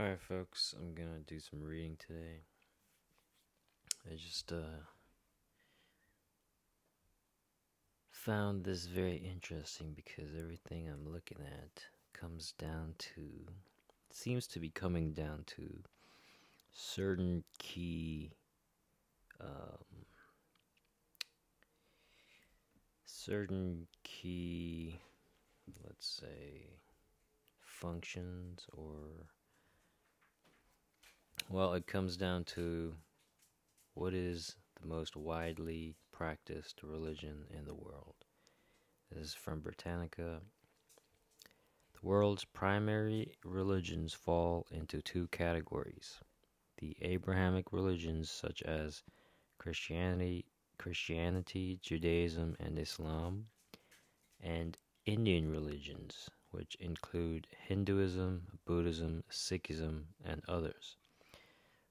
Alright, folks, I'm gonna do some reading today. I just uh, found this very interesting because everything I'm looking at comes down to, seems to be coming down to certain key, um, certain key, let's say, functions or well, it comes down to what is the most widely practiced religion in the world. This is from Britannica. The world's primary religions fall into two categories the Abrahamic religions, such as Christianity, Christianity, Judaism, and Islam, and Indian religions, which include Hinduism, Buddhism, Sikhism, and others.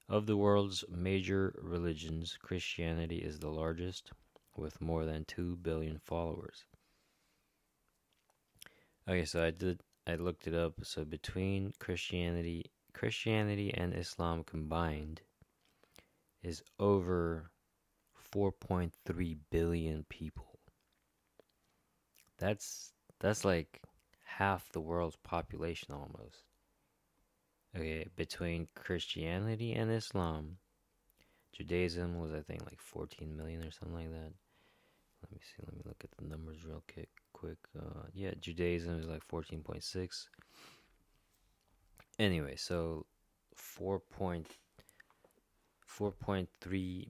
Of the world's major religions, Christianity is the largest, with more than 2 billion followers. Okay, so I did I looked it up. So between Christianity Christianity and Islam combined is over 4.3 billion people. That's that's like half the world's population almost. Okay, between Christianity and Islam, Judaism was I think like 14 million or something like that. Let me see. Let me look at the numbers real quick. Quick. Uh, yeah, Judaism is like 14.6. Anyway, so 4.4.3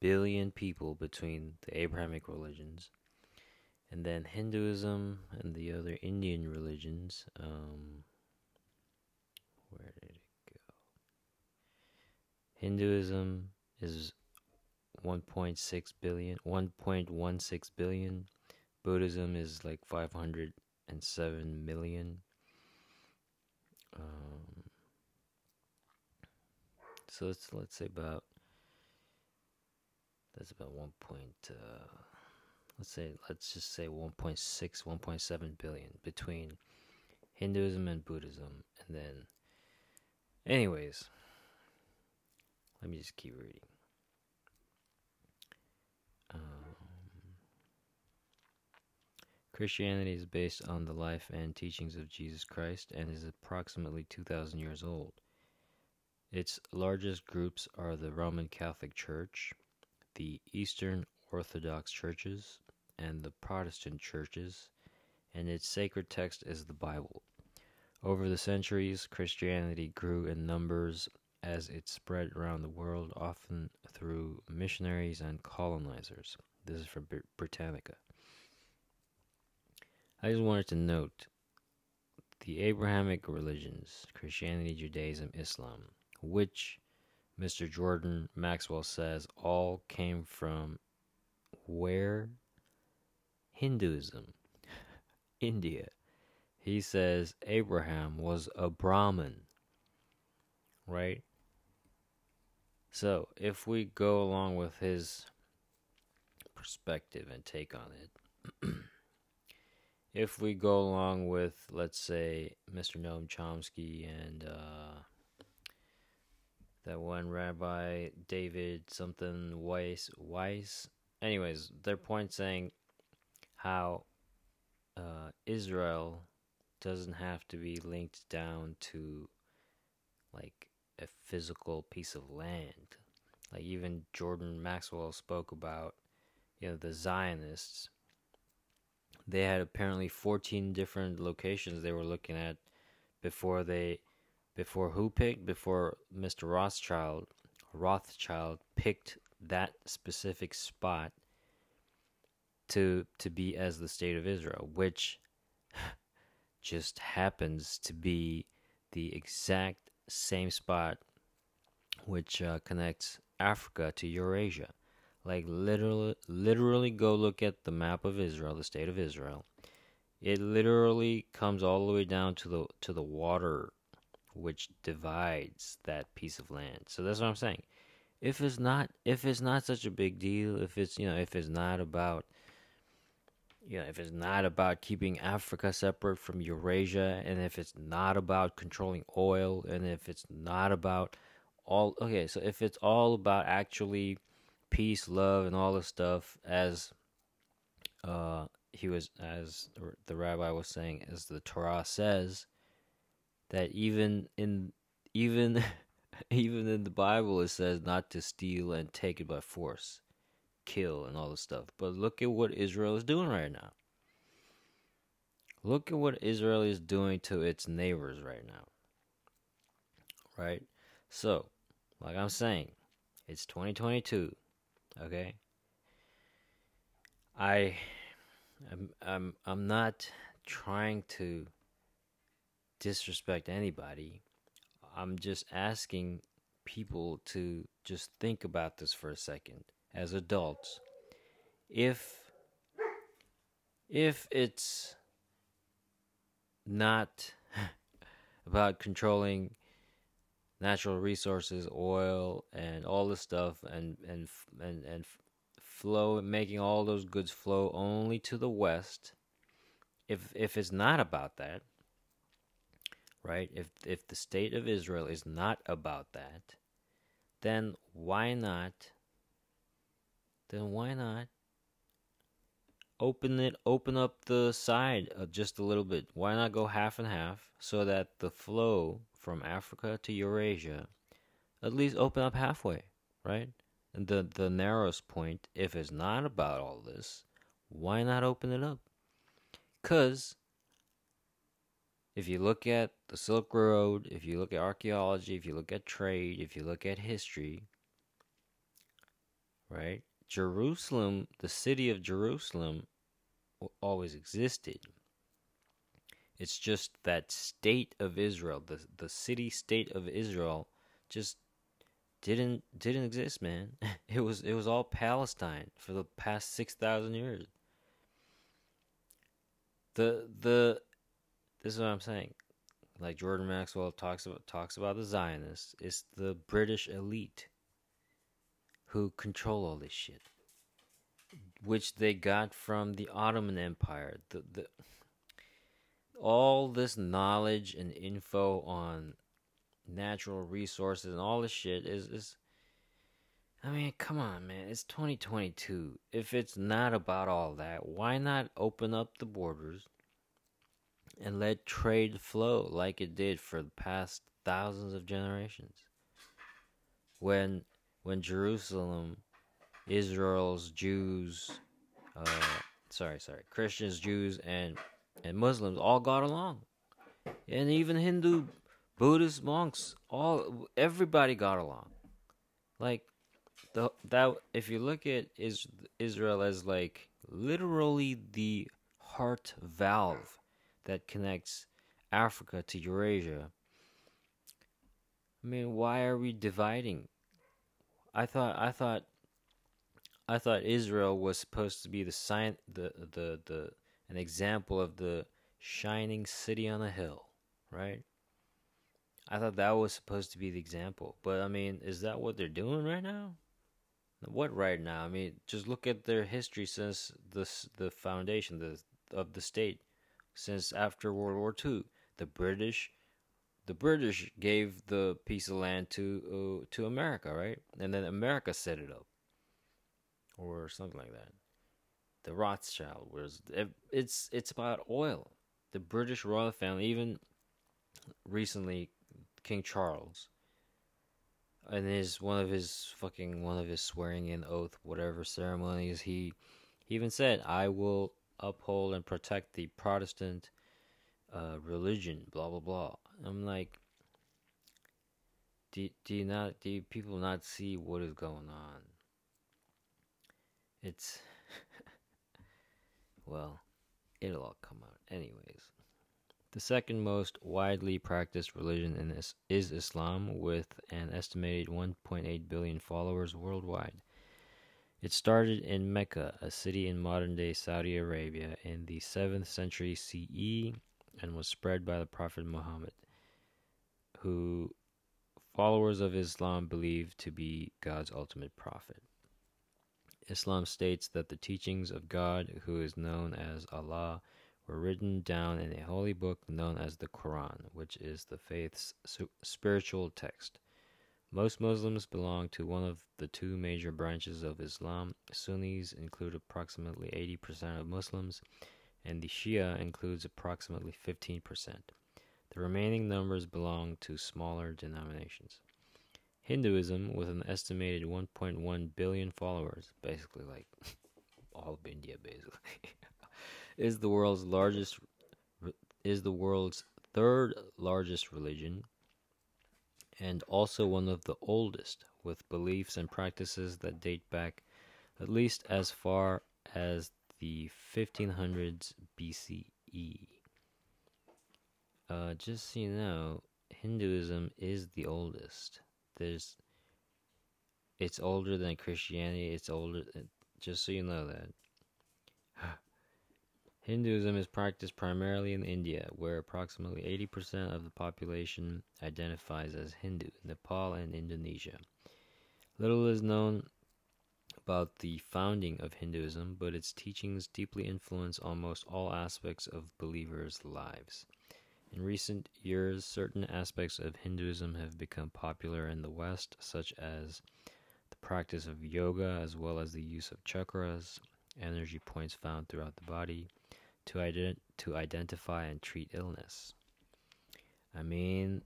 billion people between the Abrahamic religions, and then Hinduism and the other Indian religions. Um, where did it go? Hinduism is 1.6 billion, 1.16 billion. Buddhism is like 507 million. Um, so let's let's say about that's about one point. Uh, let's say let's just say 1.6, 1.7 billion between Hinduism and Buddhism, and then Anyways, let me just keep reading. Um, Christianity is based on the life and teachings of Jesus Christ and is approximately 2,000 years old. Its largest groups are the Roman Catholic Church, the Eastern Orthodox churches, and the Protestant churches, and its sacred text is the Bible. Over the centuries, Christianity grew in numbers as it spread around the world, often through missionaries and colonizers. This is from Britannica. I just wanted to note the Abrahamic religions Christianity, Judaism, Islam, which Mr. Jordan Maxwell says all came from where? Hinduism, India he says Abraham was a Brahmin. Right? So, if we go along with his perspective and take on it, if we go along with, let's say, Mr. Noam Chomsky and uh, that one Rabbi David something Weiss, Weiss, anyways, their point saying how uh, Israel doesn't have to be linked down to like a physical piece of land. Like even Jordan Maxwell spoke about, you know, the Zionists. They had apparently 14 different locations they were looking at before they before who picked before Mr. Rothschild Rothschild picked that specific spot to to be as the state of Israel, which just happens to be the exact same spot which uh, connects Africa to Eurasia. Like literally, literally go look at the map of Israel, the state of Israel. It literally comes all the way down to the to the water, which divides that piece of land. So that's what I'm saying. If it's not if it's not such a big deal, if it's you know if it's not about you know, if it's not about keeping Africa separate from Eurasia, and if it's not about controlling oil, and if it's not about all okay, so if it's all about actually peace, love, and all this stuff, as uh, he was, as the rabbi was saying, as the Torah says, that even in even even in the Bible it says not to steal and take it by force kill and all this stuff. But look at what Israel is doing right now. Look at what Israel is doing to its neighbors right now. Right? So, like I'm saying, it's 2022. Okay? I I'm I'm I'm not trying to disrespect anybody. I'm just asking people to just think about this for a second as adults if if it's not about controlling natural resources, oil, and all this stuff, and and and and flow, making all those goods flow only to the west. If if it's not about that, right? If if the state of Israel is not about that, then why not then why not open it open up the side just a little bit? Why not go half and half so that the flow from africa to eurasia at least open up halfway right? And the the narrowest point if it's not about all this why not open it up? Because if you look at the silk road if you look at archaeology if you look at trade if you look at history right Jerusalem, the city of Jerusalem, always existed. It's just that state of Israel, the the city state of Israel, just didn't didn't exist, man. It was it was all Palestine for the past six thousand years. The the this is what I'm saying. Like Jordan Maxwell talks about talks about the Zionists, it's the British elite who control all this shit, which they got from the Ottoman Empire. The the all this knowledge and info on natural resources and all this shit is is I mean, come on, man. It's 2022. If it's not about all that, why not open up the borders and let trade flow like it did for the past thousands of generations? When when Jerusalem, Israel's Jews, uh, sorry, sorry, Christians, Jews, and and Muslims all got along, and even Hindu, Buddhist monks, all everybody got along. Like the that if you look at is Israel as like literally the heart valve that connects Africa to Eurasia. I mean, why are we dividing? I thought I thought I thought Israel was supposed to be the sign the the the an example of the shining city on a hill, right? I thought that was supposed to be the example. But I mean, is that what they're doing right now? What right now? I mean, just look at their history since the the foundation the, of the state since after World War II. The British the British gave the piece of land to uh, to America, right? And then America set it up, or something like that. The Rothschild was it's it's about oil. The British royal family, even recently, King Charles, and his one of his fucking one of his swearing in oath, whatever ceremonies, he he even said, "I will uphold and protect the Protestant." Uh, religion, blah blah blah. I'm like, do, do you not, do people not see what is going on? It's, well, it'll all come out. Anyways, the second most widely practiced religion in this is Islam, with an estimated 1.8 billion followers worldwide. It started in Mecca, a city in modern day Saudi Arabia, in the 7th century CE and was spread by the Prophet Muhammad who followers of Islam believe to be God's ultimate prophet. Islam states that the teachings of God, who is known as Allah, were written down in a holy book known as the Quran, which is the faith's spiritual text. Most Muslims belong to one of the two major branches of Islam. Sunnis include approximately 80% of Muslims, and the Shia includes approximately 15%. The remaining numbers belong to smaller denominations. Hinduism, with an estimated 1.1 billion followers, basically like all of India, basically, is the world's largest is the world's third largest religion and also one of the oldest, with beliefs and practices that date back at least as far as the 1500s BCE. Uh, just so you know, Hinduism is the oldest. There's, it's older than Christianity. It's older. Just so you know that. Hinduism is practiced primarily in India, where approximately 80% of the population identifies as Hindu, Nepal, and Indonesia. Little is known about the founding of Hinduism, but its teachings deeply influence almost all aspects of believers' lives. In recent years, certain aspects of Hinduism have become popular in the West, such as the practice of yoga, as well as the use of chakras, energy points found throughout the body, to, ident- to identify and treat illness. I mean,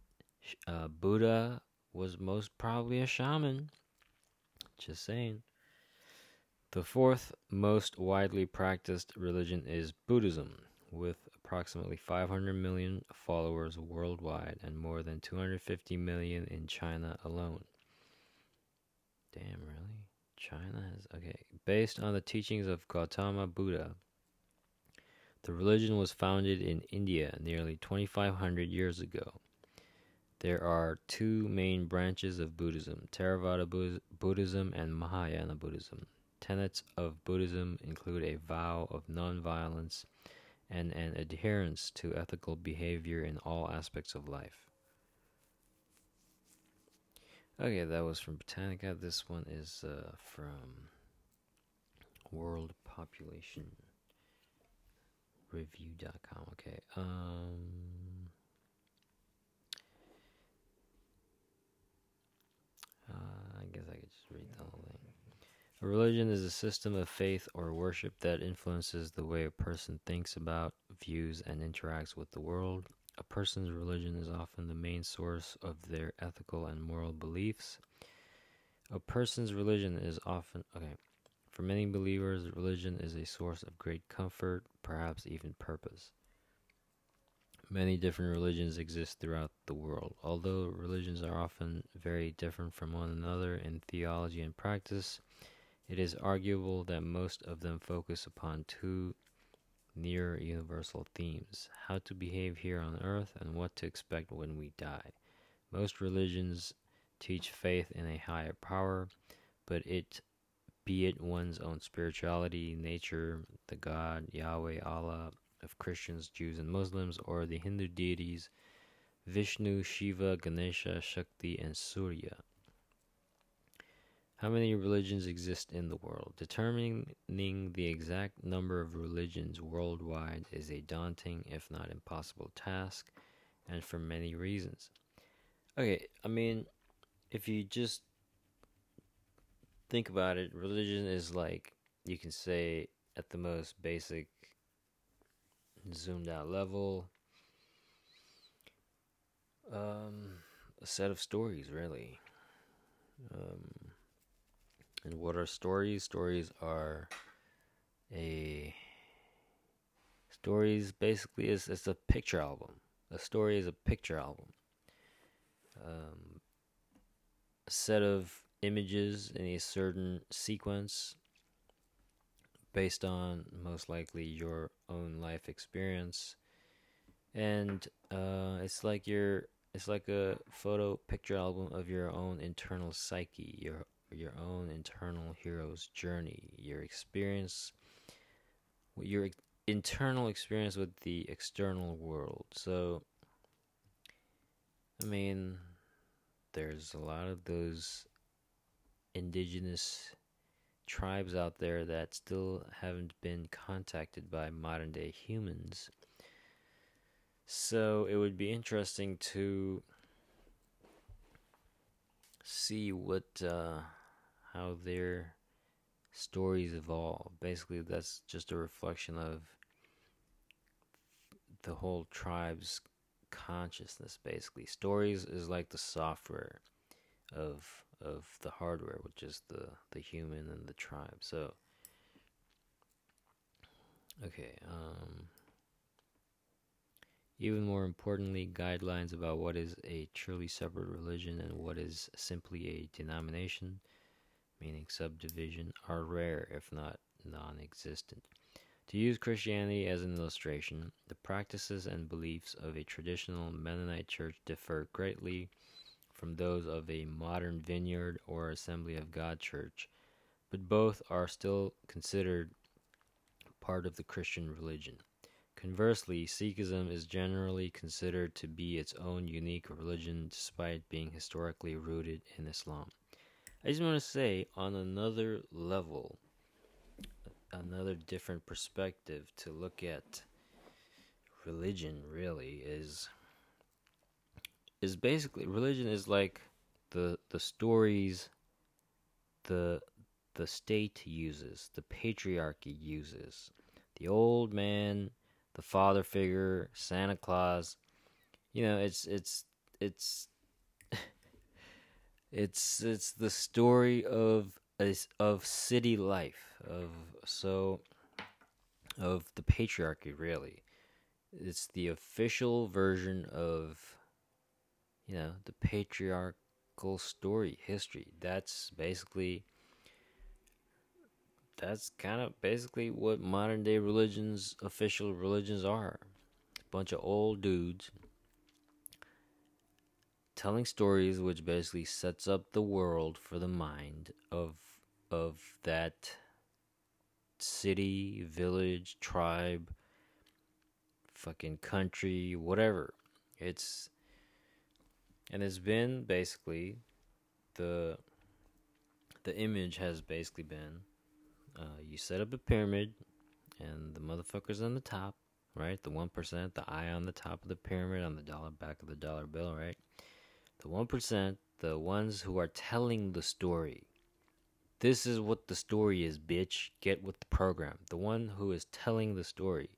uh, Buddha was most probably a shaman. Just saying. The fourth most widely practiced religion is Buddhism, with approximately 500 million followers worldwide and more than 250 million in China alone. Damn, really? China has. Okay. Based on the teachings of Gautama Buddha, the religion was founded in India nearly 2,500 years ago. There are two main branches of Buddhism Theravada Buddhism and Mahayana Buddhism. Tenets of Buddhism include a vow of nonviolence and an adherence to ethical behavior in all aspects of life. Okay, that was from Britannica. This one is uh, from World Population review.com. Okay. Um, uh, I guess I could just read thing. A religion is a system of faith or worship that influences the way a person thinks about, views, and interacts with the world. A person's religion is often the main source of their ethical and moral beliefs. A person's religion is often okay. For many believers, religion is a source of great comfort, perhaps even purpose. Many different religions exist throughout the world. Although religions are often very different from one another in theology and practice, it is arguable that most of them focus upon two near universal themes how to behave here on earth and what to expect when we die. Most religions teach faith in a higher power, but it be it one's own spirituality, nature, the God, Yahweh, Allah of Christians, Jews, and Muslims, or the Hindu deities Vishnu, Shiva, Ganesha, Shakti, and Surya. How many religions exist in the world? Determining the exact number of religions worldwide is a daunting, if not impossible, task, and for many reasons. Okay, I mean, if you just think about it, religion is like you can say at the most basic zoomed out level um, a set of stories really um, and what are stories? Stories are a stories basically is it's a picture album. A story is a picture album. Um, a set of images in a certain sequence based on most likely your own life experience. And uh, it's like your it's like a photo picture album of your own internal psyche your your own internal hero's journey your experience your internal experience with the external world so i mean there's a lot of those indigenous tribes out there that still haven't been contacted by modern day humans. So it would be interesting to see what uh, how their stories evolve. Basically, that's just a reflection of the whole tribe's consciousness. Basically, stories is like the software of of the hardware, which is the the human and the tribe. So, okay. Um, even more importantly, guidelines about what is a truly separate religion and what is simply a denomination, meaning subdivision, are rare, if not non existent. To use Christianity as an illustration, the practices and beliefs of a traditional Mennonite church differ greatly from those of a modern vineyard or Assembly of God church, but both are still considered part of the Christian religion. Conversely, Sikhism is generally considered to be its own unique religion despite being historically rooted in Islam. I just want to say, on another level, another different perspective to look at religion really is is basically religion is like the the stories the the state uses, the patriarchy uses. The old man the father figure, Santa Claus. You know, it's it's it's it's it's the story of of city life of so of the patriarchy really. It's the official version of you know, the patriarchal story, history. That's basically that's kind of basically what modern day religions, official religions are. A bunch of old dudes telling stories which basically sets up the world for the mind of of that city, village, tribe, fucking country, whatever. It's and it's been basically the the image has basically been uh, you set up a pyramid, and the motherfuckers on the top, right? The one percent, the eye on the top of the pyramid, on the dollar back of the dollar bill, right? The one percent, the ones who are telling the story. This is what the story is, bitch. Get with the program. The one who is telling the story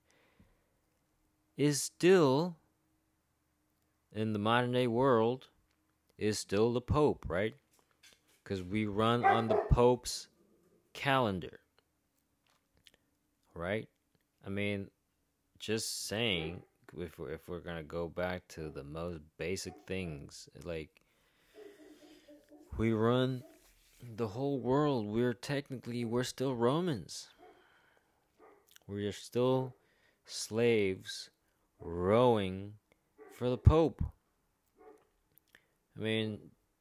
is still in the modern day world is still the Pope, right? Because we run on the Pope's calendar right? I mean, just saying if we're, if we're gonna go back to the most basic things, like we run the whole world. We're technically we're still Romans. We're still slaves rowing for the Pope. I mean,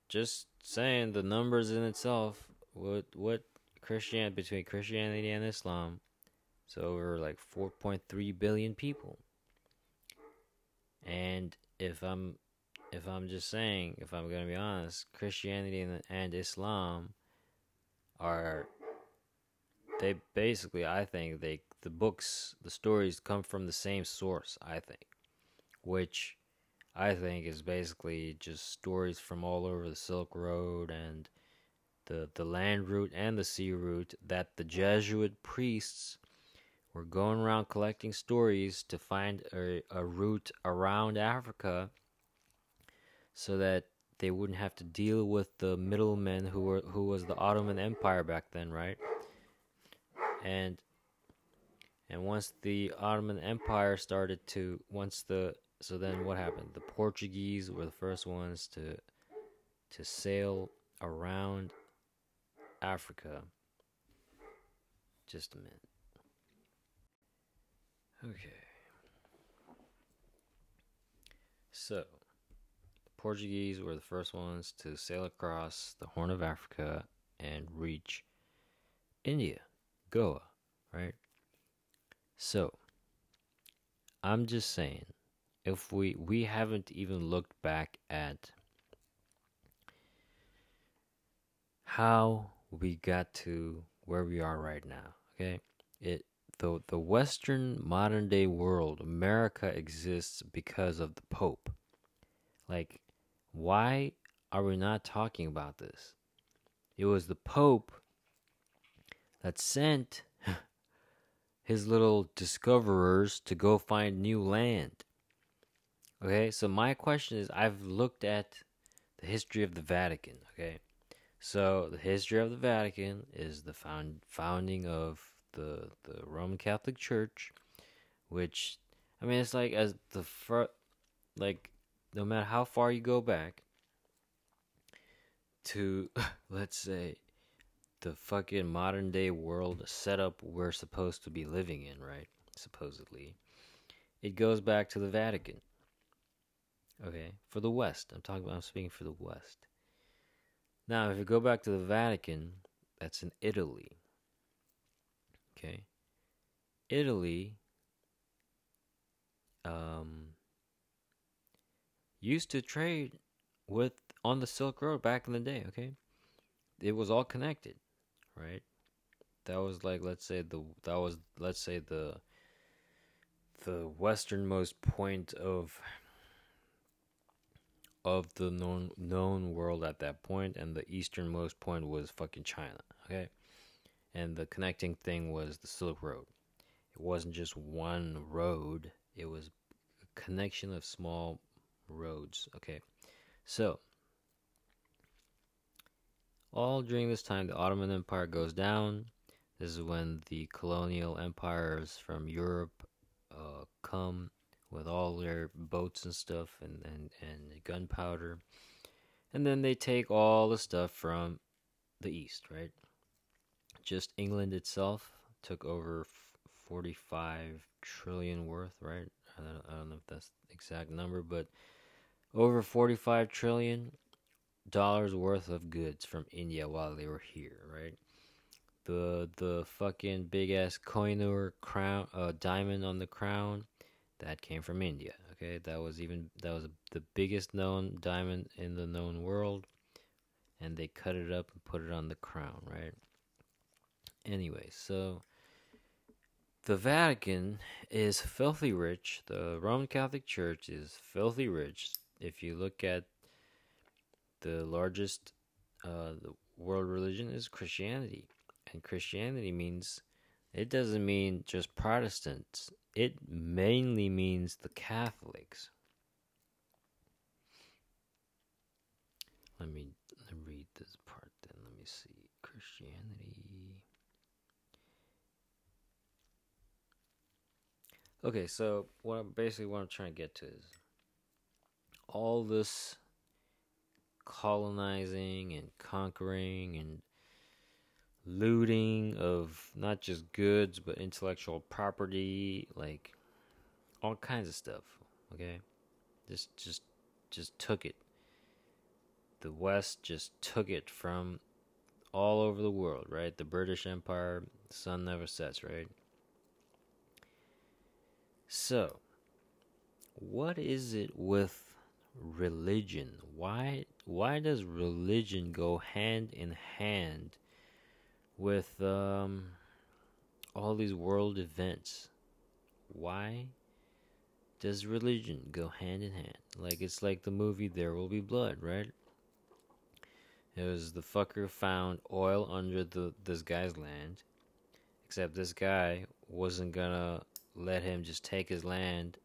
just saying the numbers in itself, what what Christian between Christianity and Islam so over like 4.3 billion people. And if I'm if I'm just saying, if I'm going to be honest, Christianity and, and Islam are they basically I think they the books, the stories come from the same source, I think. Which I think is basically just stories from all over the Silk Road and the the land route and the sea route that the Jesuit priests we're going around collecting stories to find a, a route around Africa so that they wouldn't have to deal with the middlemen who were who was the Ottoman Empire back then, right? And and once the Ottoman Empire started to once the so then what happened? The Portuguese were the first ones to to sail around Africa. Just a minute. Okay. So, the Portuguese were the first ones to sail across the Horn of Africa and reach India, Goa, right? So, I'm just saying, if we we haven't even looked back at how we got to where we are right now. Okay, it the the Western modern day world, America exists because of the Pope. Like, why are we not talking about this? It was the Pope that sent his little discoverers to go find new land. Okay, so my question is I've looked at the history of the Vatican, okay? So the history of the Vatican is the found founding of the the Roman Catholic Church, which I mean it's like as the fir- like no matter how far you go back to let's say the fucking modern day world setup we're supposed to be living in, right? Supposedly. It goes back to the Vatican. Okay, for the West. I'm talking about I'm speaking for the West. Now, if you go back to the Vatican, that's in Italy. Okay. Italy um used to trade with on the Silk Road back in the day, okay? It was all connected, right? That was like let's say the that was let's say the the westernmost point of of the known known world at that point and the easternmost point was fucking China, okay? And the connecting thing was the Silk Road. It wasn't just one road, it was a connection of small roads, okay? So, all during this time, the Ottoman Empire goes down. This is when the colonial empires from Europe uh, come with all their boats and stuff and, and, and gunpowder. And then they take all the stuff from the east, right? Just England itself took over 45 trillion worth, right? I don't, I don't know if that's the exact number, but over 45 trillion dollars worth of goods from India while they were here, right? The the fucking big ass Kohinoor crown, uh, diamond on the crown, that came from India. Okay, that was even that was the biggest known diamond in the known world, and they cut it up and put it on the crown, right? Anyway, so the Vatican is filthy rich. The Roman Catholic Church is filthy rich. If you look at the largest uh, the world religion is Christianity, and Christianity means it doesn't mean just Protestants. It mainly means the Catholics. Let me read this part then. Let me see. Christianity. Okay, so what I'm basically what I'm trying to get to is all this colonizing and conquering and looting of not just goods but intellectual property like all kinds of stuff okay? Just just just took it. The west just took it from all over the world right? The british empire sun never sets right so what is it with religion why why does religion go hand in hand with um, all these world events. Why does religion go hand in hand? Like it's like the movie There Will Be Blood, right? It was the fucker found oil under the this guy's land, except this guy wasn't gonna let him just take his land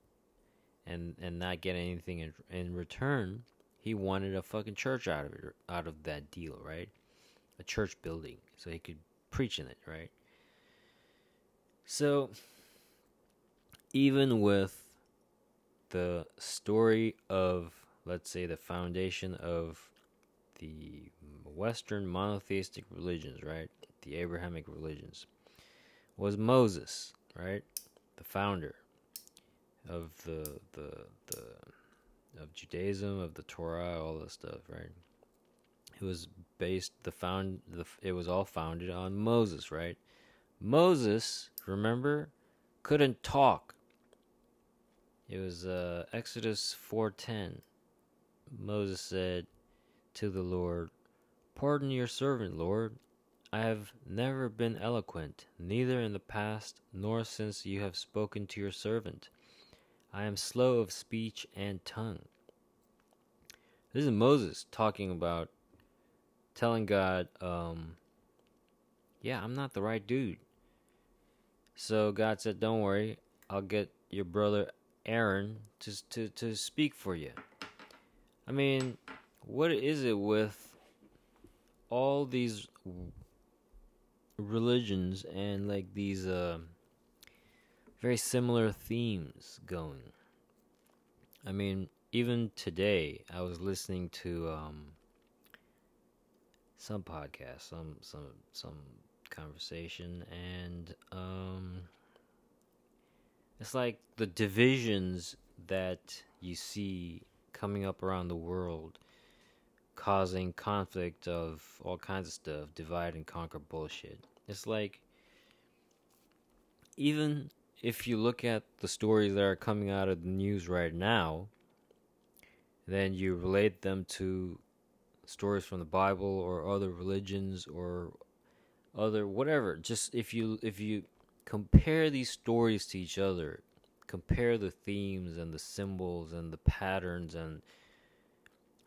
and and not get anything in, in return. He wanted a fucking church out of it, out of that deal, right? a church building so he could preach in it, right? So, even with the story of, let's say, the foundation of the Western monotheistic religions, right? The Abrahamic religions, was Moses, right? The founder of the the the of Judaism, of the Torah, all this stuff, right? It was based the found the it was all founded on Moses, right? Moses, remember, couldn't talk. It was uh, Exodus 4:10. Moses said to the Lord, "Pardon your servant, Lord. I have never been eloquent, neither in the past nor since you have spoken to your servant. I am slow of speech and tongue. This is Moses talking about telling God, um, yeah, I'm not the right dude. So God said, Don't worry, I'll get your brother Aaron to to to speak for you. I mean, what is it with all these religions and like these uh, very similar themes going? I mean, even today, I was listening to um, some podcast, some some some conversation, and um, it's like the divisions that you see coming up around the world, causing conflict of all kinds of stuff, divide and conquer bullshit. It's like even if you look at the stories that are coming out of the news right now, then you relate them to stories from the Bible or other religions or other whatever just if you if you compare these stories to each other compare the themes and the symbols and the patterns and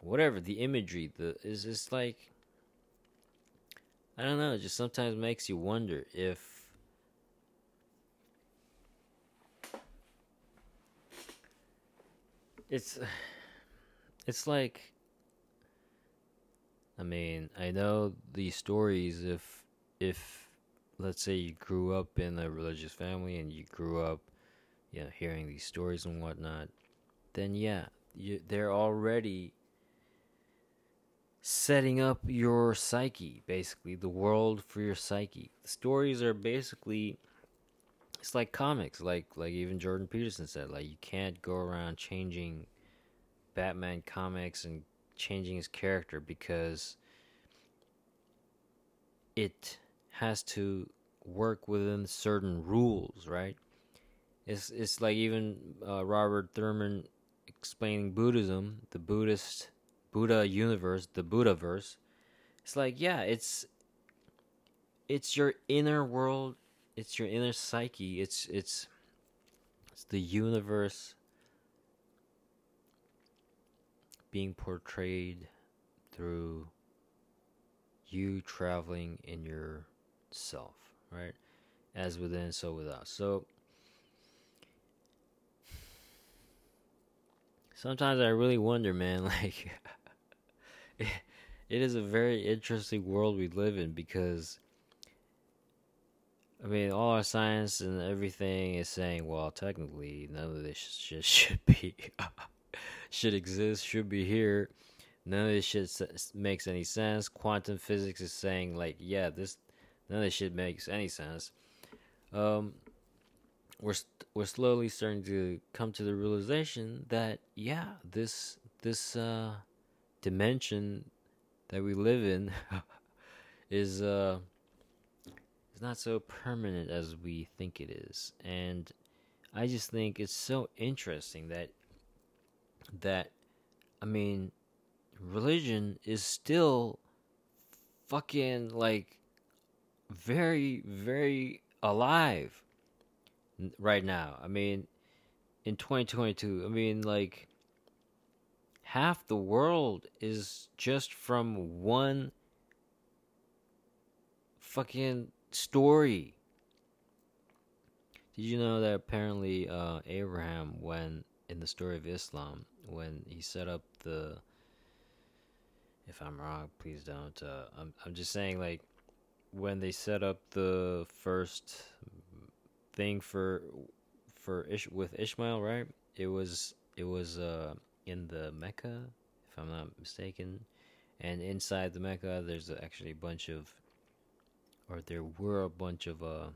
whatever the imagery the is just like i don't know it just sometimes makes you wonder if it's it's like I mean, I know these stories if if let's say you grew up in a religious family and you grew up you know hearing these stories and whatnot, then yeah, you, they're already setting up your psyche, basically the world for your psyche. The stories are basically it's like comics, like like even Jordan Peterson said, like you can't go around changing Batman comics and changing his character because it has to work within certain rules, right? It's it's like even uh, Robert Thurman explaining Buddhism, the Buddhist Buddha universe, the Buddha verse. It's like yeah, it's it's your inner world, it's your inner psyche, it's it's it's the universe being portrayed through you traveling in yourself, right? As within, so without. So sometimes I really wonder, man, like it, is a very interesting world we live in because I mean, all our science and everything is saying, well, technically, none of this shit should be should exist, should be here. None of this shit makes any sense. Quantum physics is saying like, yeah, this none of this shit makes any sense. Um, we're st- we're slowly starting to come to the realization that yeah, this this uh, dimension that we live in is uh is not so permanent as we think it is, and I just think it's so interesting that that I mean religion is still fucking like very very alive right now. I mean in 2022, I mean like half the world is just from one fucking story. Did you know that apparently uh, Abraham, when in the story of Islam, when he set up the if I'm wrong, please don't. Uh, I'm I'm just saying like when they set up the first thing for for Ish with Ishmael, right? It was it was uh in the Mecca, if I'm not mistaken, and inside the Mecca, there's actually a bunch of, or there were a bunch of uh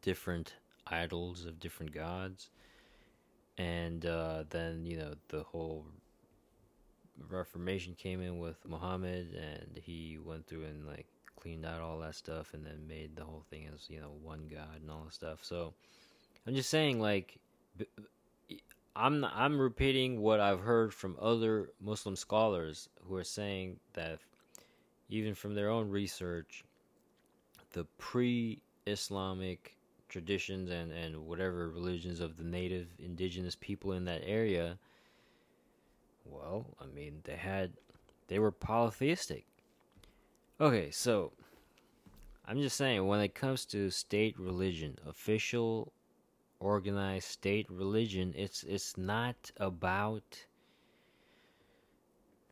different idols of different gods, and uh, then you know the whole Reformation came in with Muhammad, and he went through and like cleaned out all that stuff, and then made the whole thing as you know one God and all that stuff. So I'm just saying, like, I'm I'm repeating what I've heard from other Muslim scholars who are saying that even from their own research, the pre-Islamic traditions and and whatever religions of the native indigenous people in that area well i mean they had they were polytheistic. Okay so i'm just saying when it comes to state religion official organized state religion it's it's not about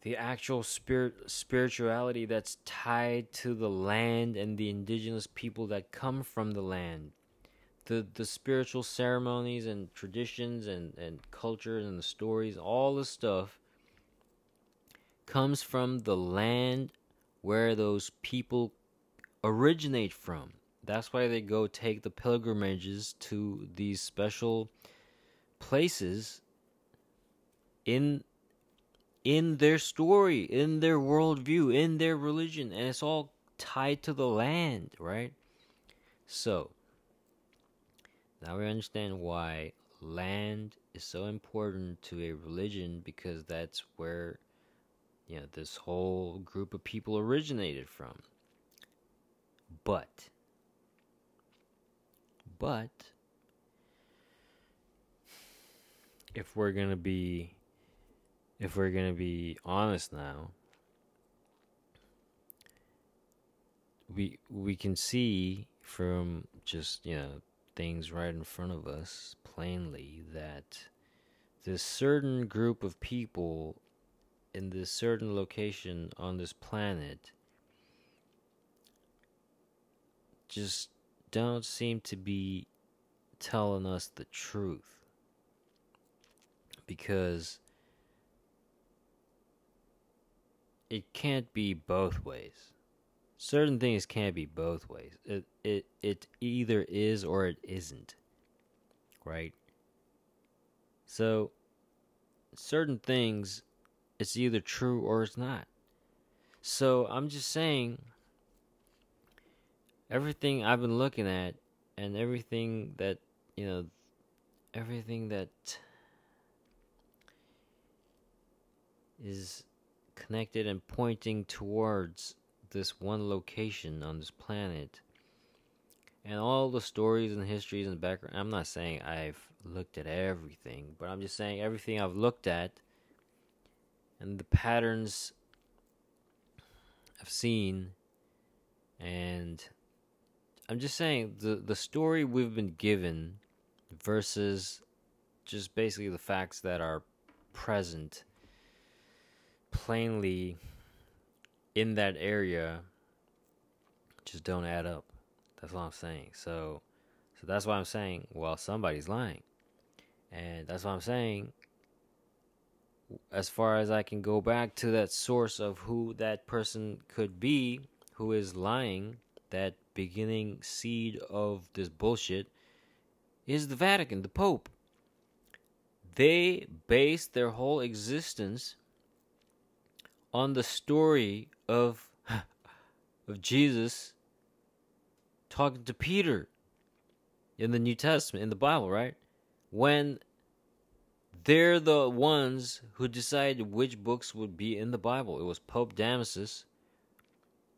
the actual spirit spirituality that's tied to the land and the indigenous people that come from the land. The the spiritual ceremonies and traditions and and culture and the stories all the stuff comes from the land where those people originate from that's why they go take the pilgrimages to these special places in in their story in their worldview in their religion and it's all tied to the land right so now we understand why land is so important to a religion because that's where you know this whole group of people originated from. But but if we're going to be if we're going to be honest now we we can see from just you know things right in front of us plainly that this certain group of people in this certain location on this planet just don't seem to be telling us the truth because it can't be both ways certain things can't be both ways. It it it either is or it isn't. Right? So certain things it's either true or it's not. So I'm just saying everything I've been looking at and everything that, you know, everything that is connected and pointing towards this one location on this planet. And all the stories and histories and background i'm not saying i've looked at everything but i'm just saying everything i've looked at and the patterns i've seen and i'm just saying the the story we've been given versus just basically the facts that are present plainly in that area just don't add up. That's what I'm saying. So so that's why I'm saying, well, somebody's lying. And that's why I'm saying as far as I can go back to that source of who that person could be who is lying, that beginning seed of this bullshit is the Vatican, the Pope. They base their whole existence on the story of of Jesus talking to Peter in the New Testament in the Bible, right? When they're the ones who decided which books would be in the Bible. It was Pope Damasus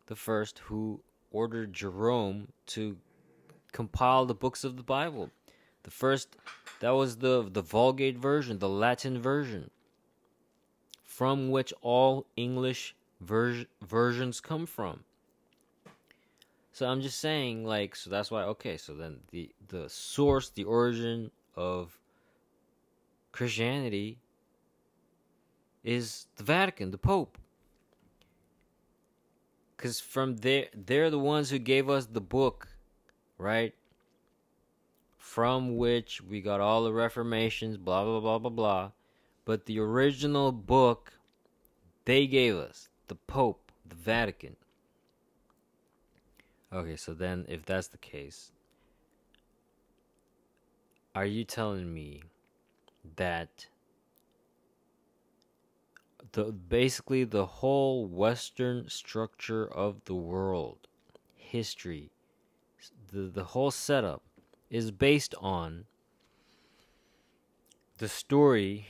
the first who ordered Jerome to compile the books of the Bible. The first that was the the Vulgate version, the Latin version from which all English ver- versions come from. So I'm just saying, like, so that's why. Okay, so then the the source, the origin of Christianity is the Vatican, the Pope. Because from there, they're the ones who gave us the book, right? From which we got all the reformations, blah blah blah blah blah. But the original book they gave us the Pope, the Vatican. Okay, so then if that's the case, are you telling me that the basically the whole western structure of the world, history, the the whole setup is based on the story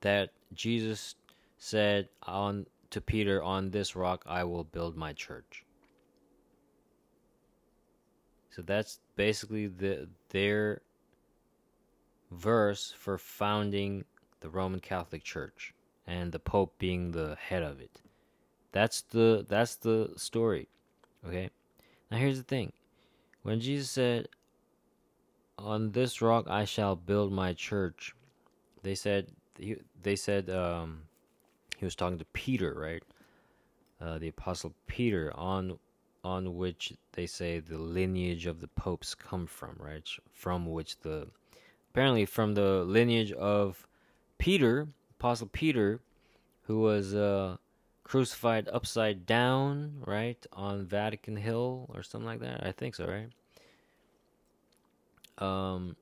that Jesus said on to Peter, "On this rock I will build my church." So that's basically the their verse for founding the Roman Catholic Church and the Pope being the head of it. That's the that's the story. Okay? Now here's the thing. When Jesus said, "On this rock I shall build my church," they said they said um, he was talking to Peter, right? Uh, the apostle Peter, on on which they say the lineage of the popes come from, right? From which the apparently from the lineage of Peter, apostle Peter, who was uh, crucified upside down, right, on Vatican Hill or something like that. I think so, right? Um,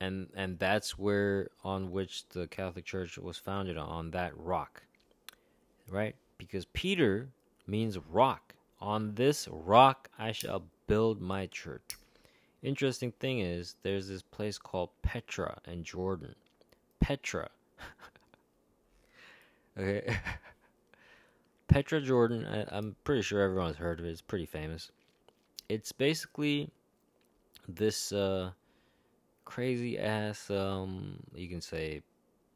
and and that's where on which the Catholic Church was founded on, that rock, right? Because Peter means rock. On this rock I shall build my church. Interesting thing is, there's this place called Petra in Jordan. Petra. okay. Petra Jordan, I, am pretty sure everyone's heard of it. It's pretty famous. It's basically this uh, crazy ass, um, you can say,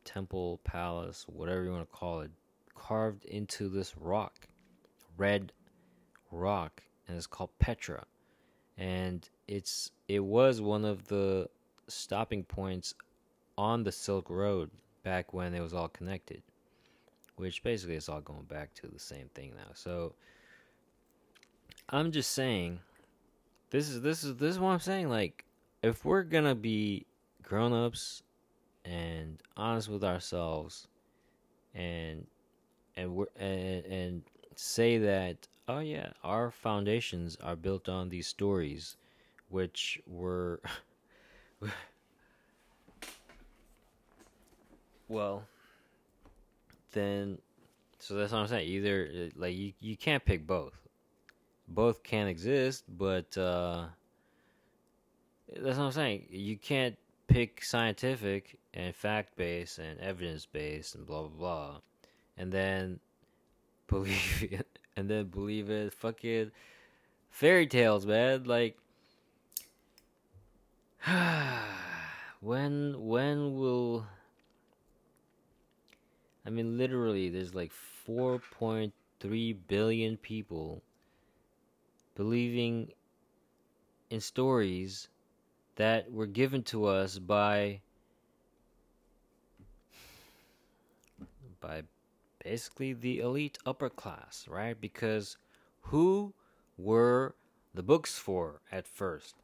temple, palace, whatever you want to call it, carved into this rock, red rock, and it's called Petra. And it's it was one of the stopping points on the Silk Road back when it was all connected which basically is all going back to the same thing now. So I'm just saying this is this is this is what I'm saying like if we're to be grown-ups and honest with ourselves and and we and, and say that oh yeah, our foundations are built on these stories which were well then so that's what I'm saying. Either like you you can't pick both. Both can exist, but uh, that's what I'm saying. You can't pick scientific and fact based and evidence based and blah blah blah, and then believe it, and then believe it. Fucking fairy tales, man. Like when when will I mean, literally, there's like 4.3 billion people believing in stories that were given to us by by basically the elite upper class, right? Because who were the books for at first?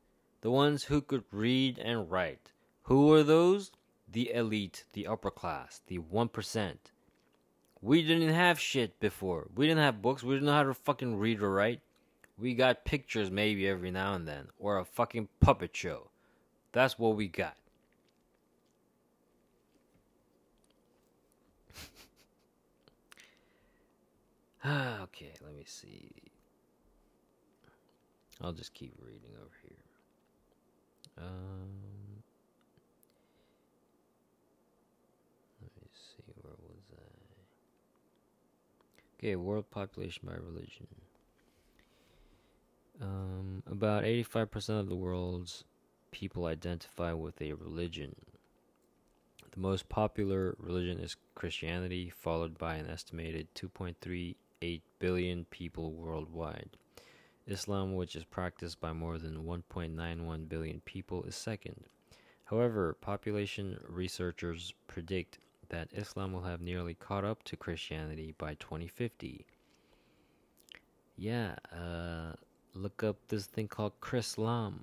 The ones who could read and write. Who were those? The elite, the upper class, the 1%. We didn't have shit before. We didn't have books. We didn't know how to fucking read or write. We got pictures maybe every now and then, or a fucking puppet show. That's what we got. okay, let me see. I'll just keep reading over here. Um. Okay, world population by religion. Um, about 85% of the world's people identify with a religion. The most popular religion is Christianity, followed by an estimated 2.38 billion people worldwide. Islam, which is practiced by more than 1.91 billion people, is second. However, population researchers predict that Islam will have nearly caught up to Christianity by 2050. Yeah, uh, look up this thing called Chrislam.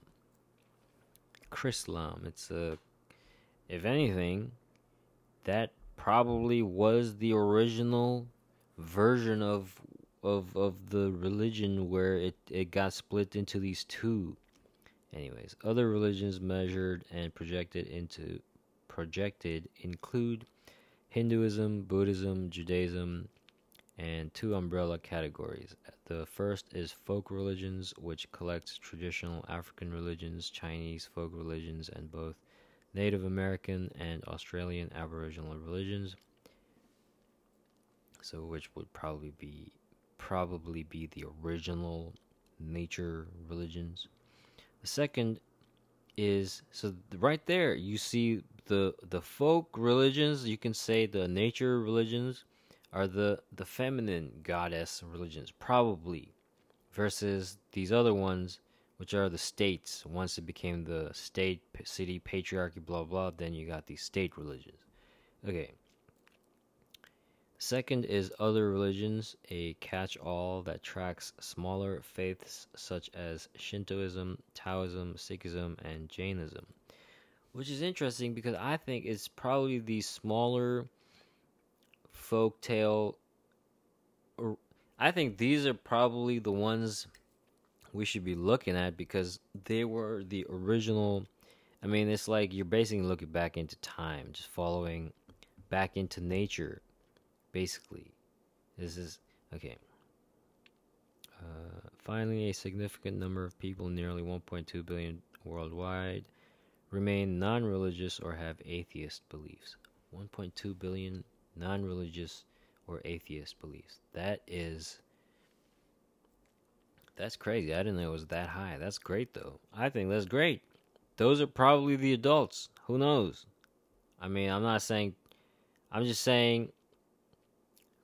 Chrislam. It's a, if anything, that probably was the original version of of of the religion where it it got split into these two. Anyways, other religions measured and projected into projected include Hinduism, Buddhism, Judaism, and two umbrella categories. The first is folk religions, which collects traditional African religions, Chinese folk religions, and both Native American and Australian Aboriginal religions. So, which would probably be probably be the original nature religions. The second is so right there you see the the folk religions. You can say the nature religions are the the feminine goddess religions, probably, versus these other ones, which are the states. Once it became the state, city, patriarchy, blah blah, then you got these state religions. Okay. Second is other religions, a catch all that tracks smaller faiths such as Shintoism, Taoism, Sikhism, and Jainism. Which is interesting because I think it's probably the smaller folk tale. I think these are probably the ones we should be looking at because they were the original. I mean, it's like you're basically looking back into time, just following back into nature basically. This is okay. Uh, finally, a significant number of people, nearly 1.2 billion worldwide, remain non religious or have atheist beliefs. 1.2 billion non religious or atheist beliefs. That is. That's crazy. I didn't know it was that high. That's great, though. I think that's great. Those are probably the adults. Who knows? I mean, I'm not saying. I'm just saying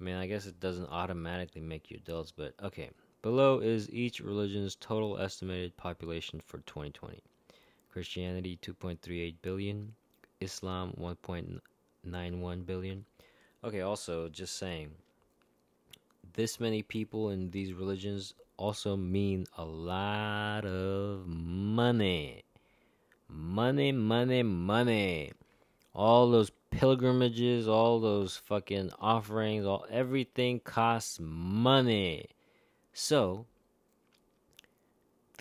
I mean, I guess it doesn't automatically make you adults, but okay. Below is each religion's total estimated population for 2020. Christianity 2.38 billion, Islam 1.91 billion. Okay, also just saying this many people in these religions also mean a lot of money. Money, money, money. All those pilgrimages, all those fucking offerings, all everything costs money. So,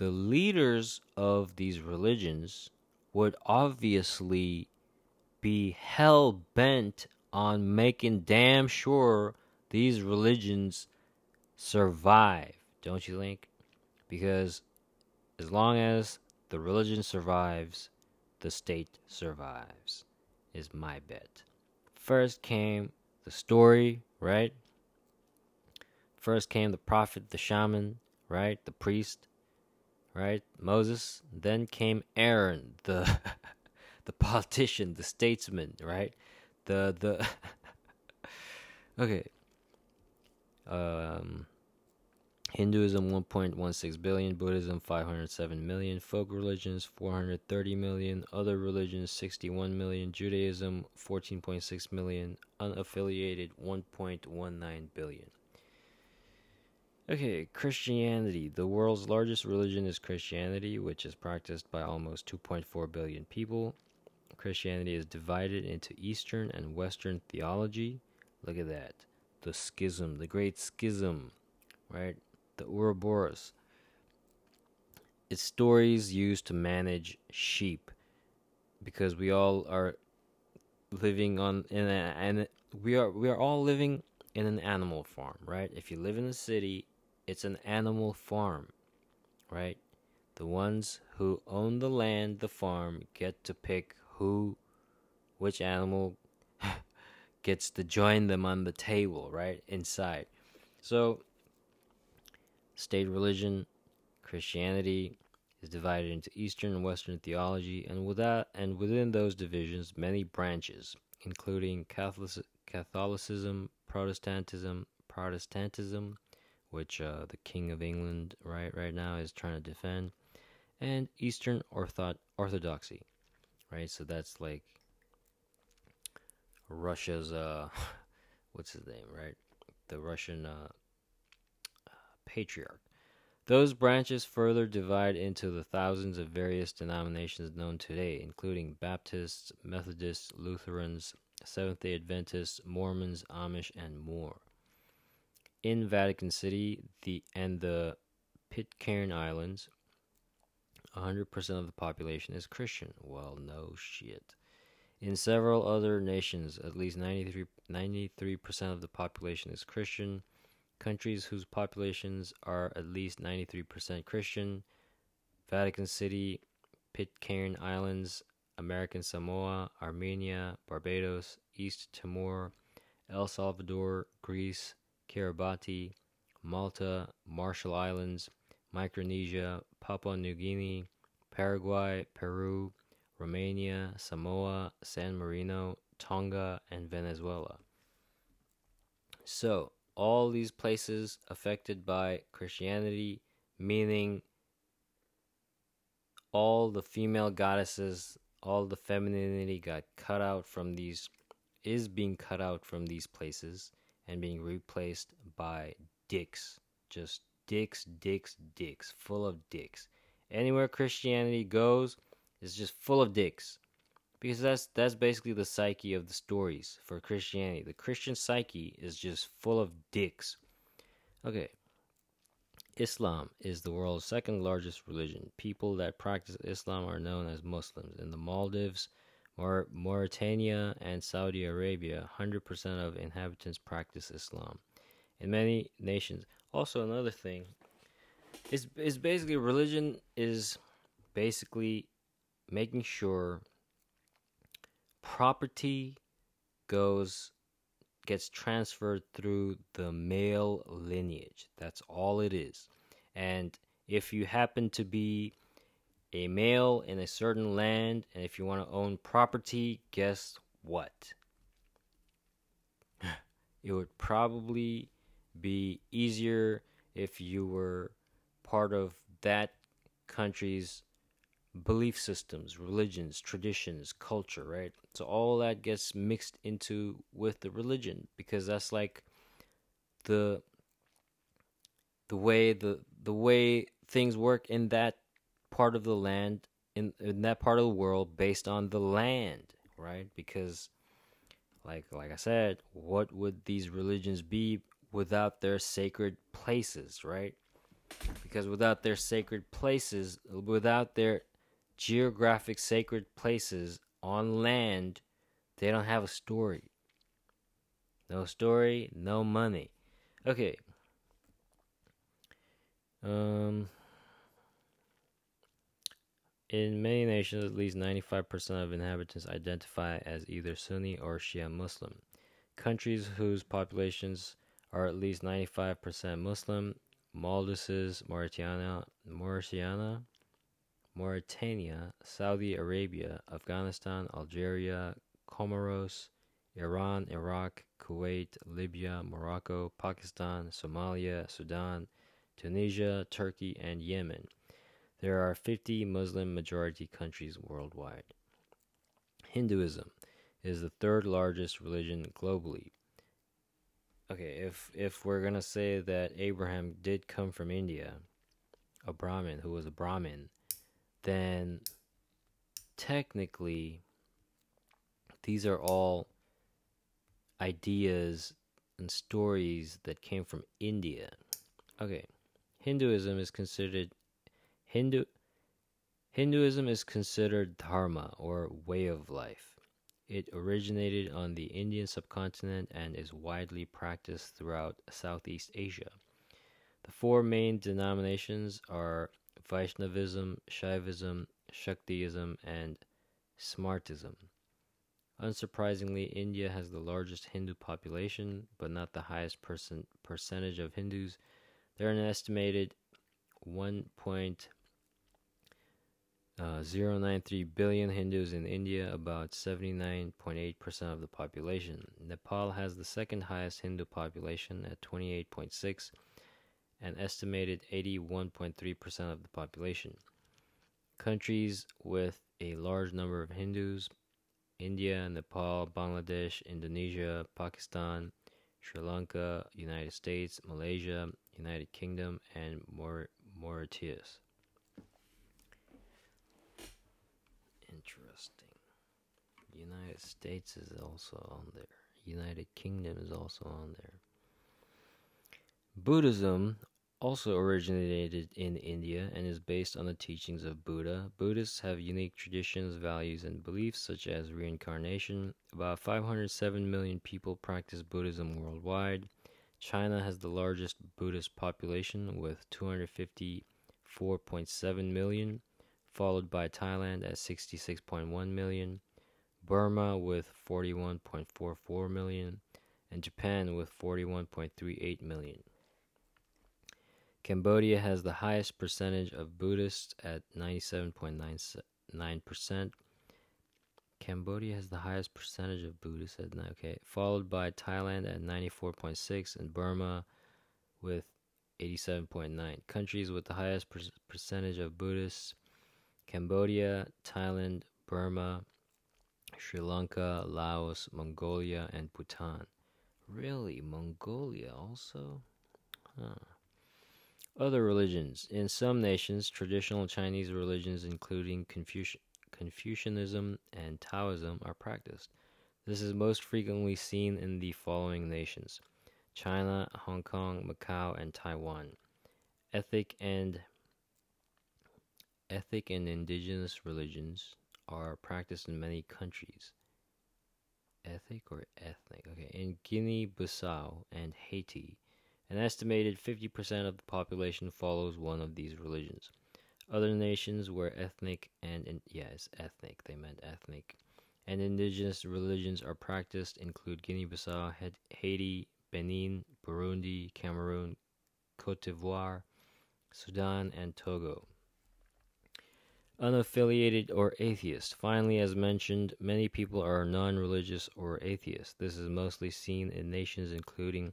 the leaders of these religions would obviously be hell bent on making damn sure these religions survive, don't you think? Because as long as the religion survives, the state survives is my bet. First came the story, right? First came the prophet, the shaman, right? The priest, right? Moses. Then came Aaron, the the politician, the statesman, right? The the Okay. Um Hinduism 1.16 billion, Buddhism 507 million, folk religions 430 million, other religions 61 million, Judaism 14.6 million, unaffiliated 1.19 billion. Okay, Christianity. The world's largest religion is Christianity, which is practiced by almost 2.4 billion people. Christianity is divided into Eastern and Western theology. Look at that. The schism, the great schism, right? the Ouroboros. It's stories used to manage sheep because we all are living on in a, and we are we are all living in an animal farm, right? If you live in a city, it's an animal farm, right? The ones who own the land, the farm, get to pick who, which animal gets to join them on the table, right? Inside. So state religion, Christianity is divided into Eastern and Western theology, and without and within those divisions, many branches, including Catholic, Catholicism, Protestantism, Protestantism, which uh, the King of England right right now is trying to defend, and Eastern Ortho- Orthodoxy, right? So that's like Russia's uh, what's his name, right? The Russian uh, patriarch. Those branches further divide into the thousands of various denominations known today, including Baptists, Methodists, Lutherans, Seventh day Adventists, Mormons, Amish, and more. In Vatican City the, and the Pitcairn Islands, 100% of the population is Christian. Well, no shit. In several other nations, at least 93, 93% of the population is Christian countries whose populations are at least 93% Christian Vatican City, Pitcairn Islands, American Samoa, Armenia, Barbados, East Timor, El Salvador, Greece, Kiribati, Malta, Marshall Islands, Micronesia, Papua New Guinea, Paraguay, Peru, Romania, Samoa, San Marino, Tonga, and Venezuela. So, all these places affected by Christianity, meaning all the female goddesses, all the femininity got cut out from these, is being cut out from these places and being replaced by dicks. Just dicks, dicks, dicks, full of dicks. Anywhere Christianity goes is just full of dicks. Because that's that's basically the psyche of the stories for Christianity. The Christian psyche is just full of dicks. Okay. Islam is the world's second largest religion. People that practice Islam are known as Muslims. In the Maldives, Mauritania, and Saudi Arabia, 100% of inhabitants practice Islam. In many nations, also another thing is is basically religion is basically making sure property goes gets transferred through the male lineage. That's all it is. And if you happen to be a male in a certain land and if you want to own property, guess what? it would probably be easier if you were part of that country's belief systems, religions, traditions, culture, right? So all that gets mixed into with the religion because that's like the the way the the way things work in that part of the land in in that part of the world based on the land, right? Because like like I said, what would these religions be without their sacred places, right? Because without their sacred places, without their geographic sacred places on land, they don't have a story. No story, no money. Okay. Um in many nations, at least 95% of inhabitants identify as either Sunni or Shia Muslim. Countries whose populations are at least 95% Muslim, Maldives, Mauritania, Mauritania, Mauritania, Saudi Arabia, Afghanistan, Algeria, Comoros, Iran, Iraq, Kuwait, Libya, Morocco, Pakistan, Somalia, Sudan, Tunisia, Turkey, and Yemen. There are 50 Muslim majority countries worldwide. Hinduism is the third largest religion globally. Okay, if if we're going to say that Abraham did come from India, a Brahmin who was a Brahmin, then technically these are all ideas and stories that came from India. Okay. Hinduism is considered Hindu Hinduism is considered dharma or way of life. It originated on the Indian subcontinent and is widely practiced throughout Southeast Asia. The four main denominations are Vaishnavism, Shaivism, Shaktiism, and Smartism. Unsurprisingly, India has the largest Hindu population, but not the highest percent percentage of Hindus. There are an estimated 1.093 uh, billion Hindus in India, about 79.8% of the population. Nepal has the second highest Hindu population at 28.6 an estimated 81.3% of the population. Countries with a large number of Hindus India, Nepal, Bangladesh, Indonesia, Pakistan, Sri Lanka, United States, Malaysia, United Kingdom, and Maur- Mauritius. Interesting. United States is also on there. United Kingdom is also on there. Buddhism also originated in India and is based on the teachings of Buddha. Buddhists have unique traditions, values, and beliefs such as reincarnation. About 507 million people practice Buddhism worldwide. China has the largest Buddhist population with 254.7 million, followed by Thailand at 66.1 million, Burma with 41.44 million, and Japan with 41.38 million. Cambodia has the highest percentage of Buddhists at 97.99%. Cambodia has the highest percentage of Buddhists at okay, followed by Thailand at 94.6 and Burma with 87.9. Countries with the highest per- percentage of Buddhists: Cambodia, Thailand, Burma, Sri Lanka, Laos, Mongolia, and Bhutan. Really, Mongolia also? Huh. Other religions. In some nations, traditional Chinese religions, including Confucian, Confucianism and Taoism, are practiced. This is most frequently seen in the following nations China, Hong Kong, Macau, and Taiwan. Ethnic and ethnic and indigenous religions are practiced in many countries. Ethnic or ethnic? Okay, in Guinea-Bissau and Haiti, an estimated 50% of the population follows one of these religions. Other nations where ethnic and in, yes, ethnic, they meant ethnic, and indigenous religions are practiced include Guinea-Bissau, Haiti, Benin, Burundi, Cameroon, Cote d'Ivoire, Sudan, and Togo. Unaffiliated or atheist. Finally, as mentioned, many people are non religious or atheist. This is mostly seen in nations including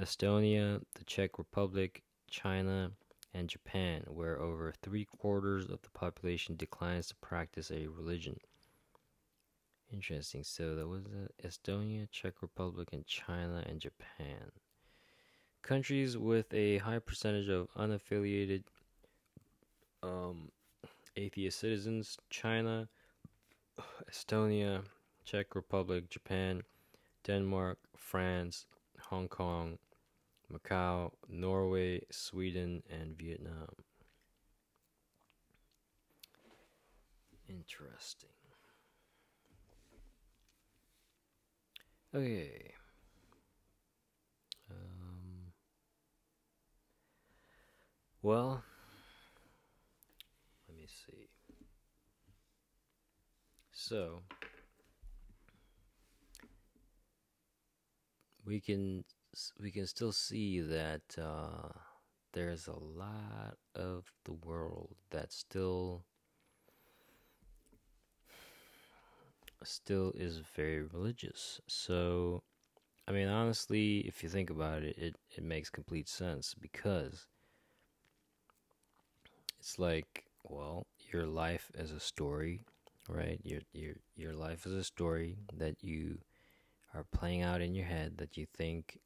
Estonia, the Czech Republic, China, and Japan, where over three quarters of the population declines to practice a religion. Interesting. So that was Estonia, Czech Republic, and China and Japan. Countries with a high percentage of unaffiliated um, atheist citizens: China, Estonia, Czech Republic, Japan, Denmark, France, Hong Kong, Macau, Norway, Sweden, and Vietnam. Interesting. Okay. Um, well, let me see. So, we can we can still see that uh, there's a lot of the world that still still is very religious. So, I mean, honestly, if you think about it, it, it makes complete sense because it's like, well, your life as a story, right? Your your your life is a story that you are playing out in your head that you think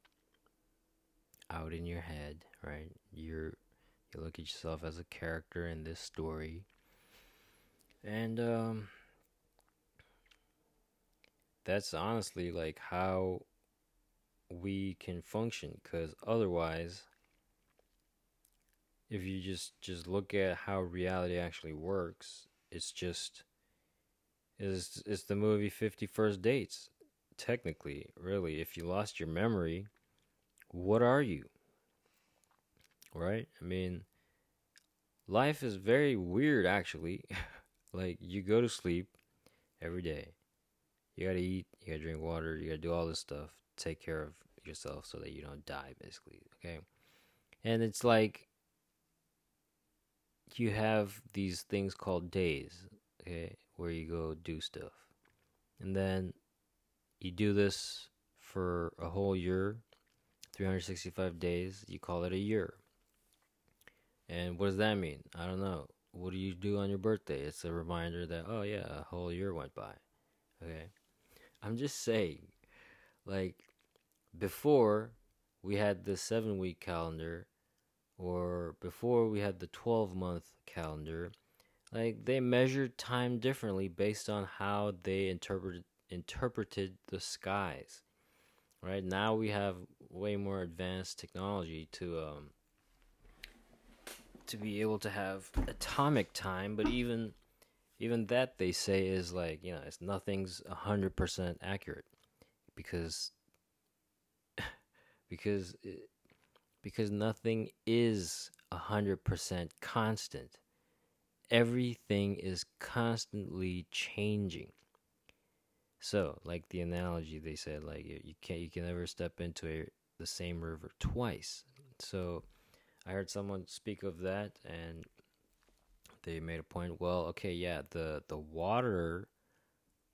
out in your head, right? You're you look at yourself as a character in this story. And um that's honestly like how we can function cuz otherwise if you just just look at how reality actually works, it's just is it's the movie 50 First Dates. Technically, really, if you lost your memory, what are you? Right? I mean, life is very weird actually. like you go to sleep every day. You gotta eat, you gotta drink water, you gotta do all this stuff, take care of yourself so that you don't die, basically. Okay? And it's like you have these things called days, okay, where you go do stuff. And then you do this for a whole year, 365 days, you call it a year. And what does that mean? I don't know. What do you do on your birthday? It's a reminder that, oh yeah, a whole year went by. Okay? I'm just saying, like, before we had the seven week calendar, or before we had the 12 month calendar, like, they measured time differently based on how they interpreted, interpreted the skies. Right now, we have way more advanced technology to um, to be able to have atomic time, but even even that they say is like you know it's nothing's hundred percent accurate because because it, because nothing is hundred percent constant. Everything is constantly changing. So, like the analogy they said, like you, can't you can never step into a, the same river twice. So I heard someone speak of that, and they made a point. Well, okay, yeah, the the water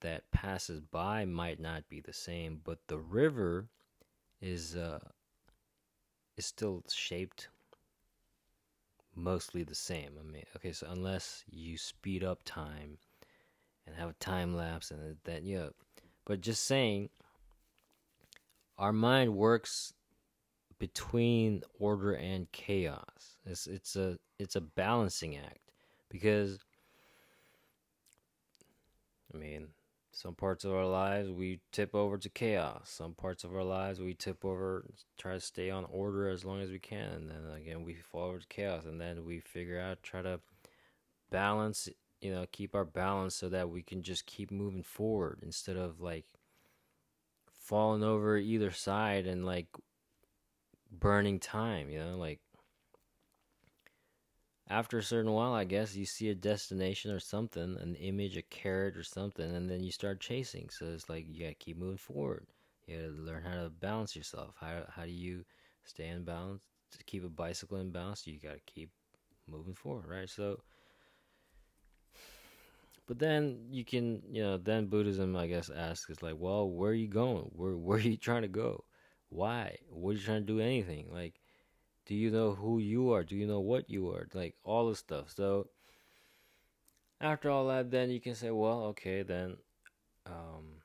that passes by might not be the same, but the river is uh is still shaped mostly the same. I mean, okay, so unless you speed up time and have a time lapse and then yeah, but just saying our mind works between order and chaos. It's it's a it's a balancing act because I mean, some parts of our lives we tip over to chaos. Some parts of our lives we tip over, try to stay on order as long as we can, and then again we fall over to chaos, and then we figure out try to balance, you know, keep our balance so that we can just keep moving forward instead of like falling over either side and like burning time, you know, like after a certain while, I guess you see a destination or something, an image, a carrot or something, and then you start chasing. So it's like you gotta keep moving forward. You gotta learn how to balance yourself. How how do you stay in balance? To keep a bicycle in balance, you gotta keep moving forward, right? So, but then you can, you know, then Buddhism, I guess, asks is like, well, where are you going? Where where are you trying to go? Why? What are you trying to do? Anything like do you know who you are? Do you know what you are? Like all this stuff. So after all that, then you can say, well, okay, then um,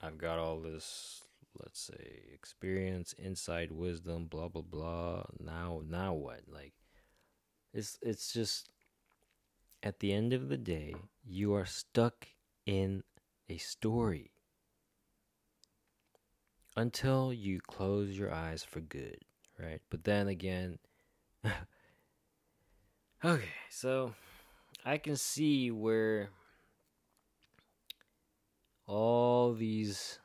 I've got all this, let's say, experience, insight, wisdom, blah blah blah. Now, now what? Like, it's it's just at the end of the day, you are stuck in a story until you close your eyes for good right? But then again, okay, so I can see where all these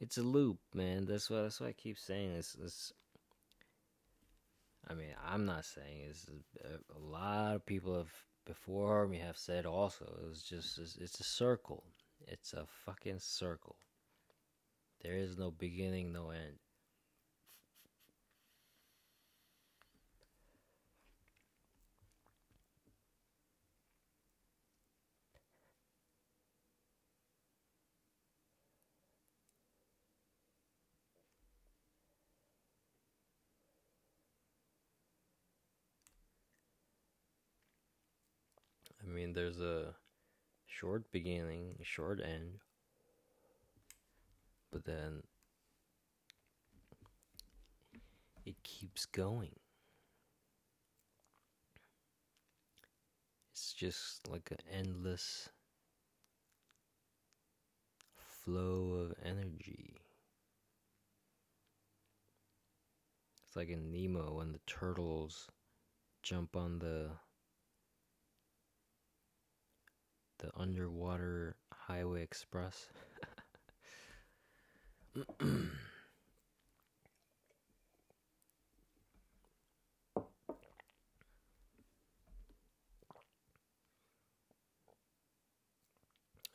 it's a loop, man. That's what that's what I keep saying. this. it's I mean, I'm not saying it's a, uh, a lot of people have before me have said also. It was just it's, it's a circle. It's a fucking circle. There is no beginning, no end. I mean, there's a short beginning, short end but then it keeps going. It's just like an endless flow of energy. It's like in Nemo when the turtles jump on the the underwater highway express. I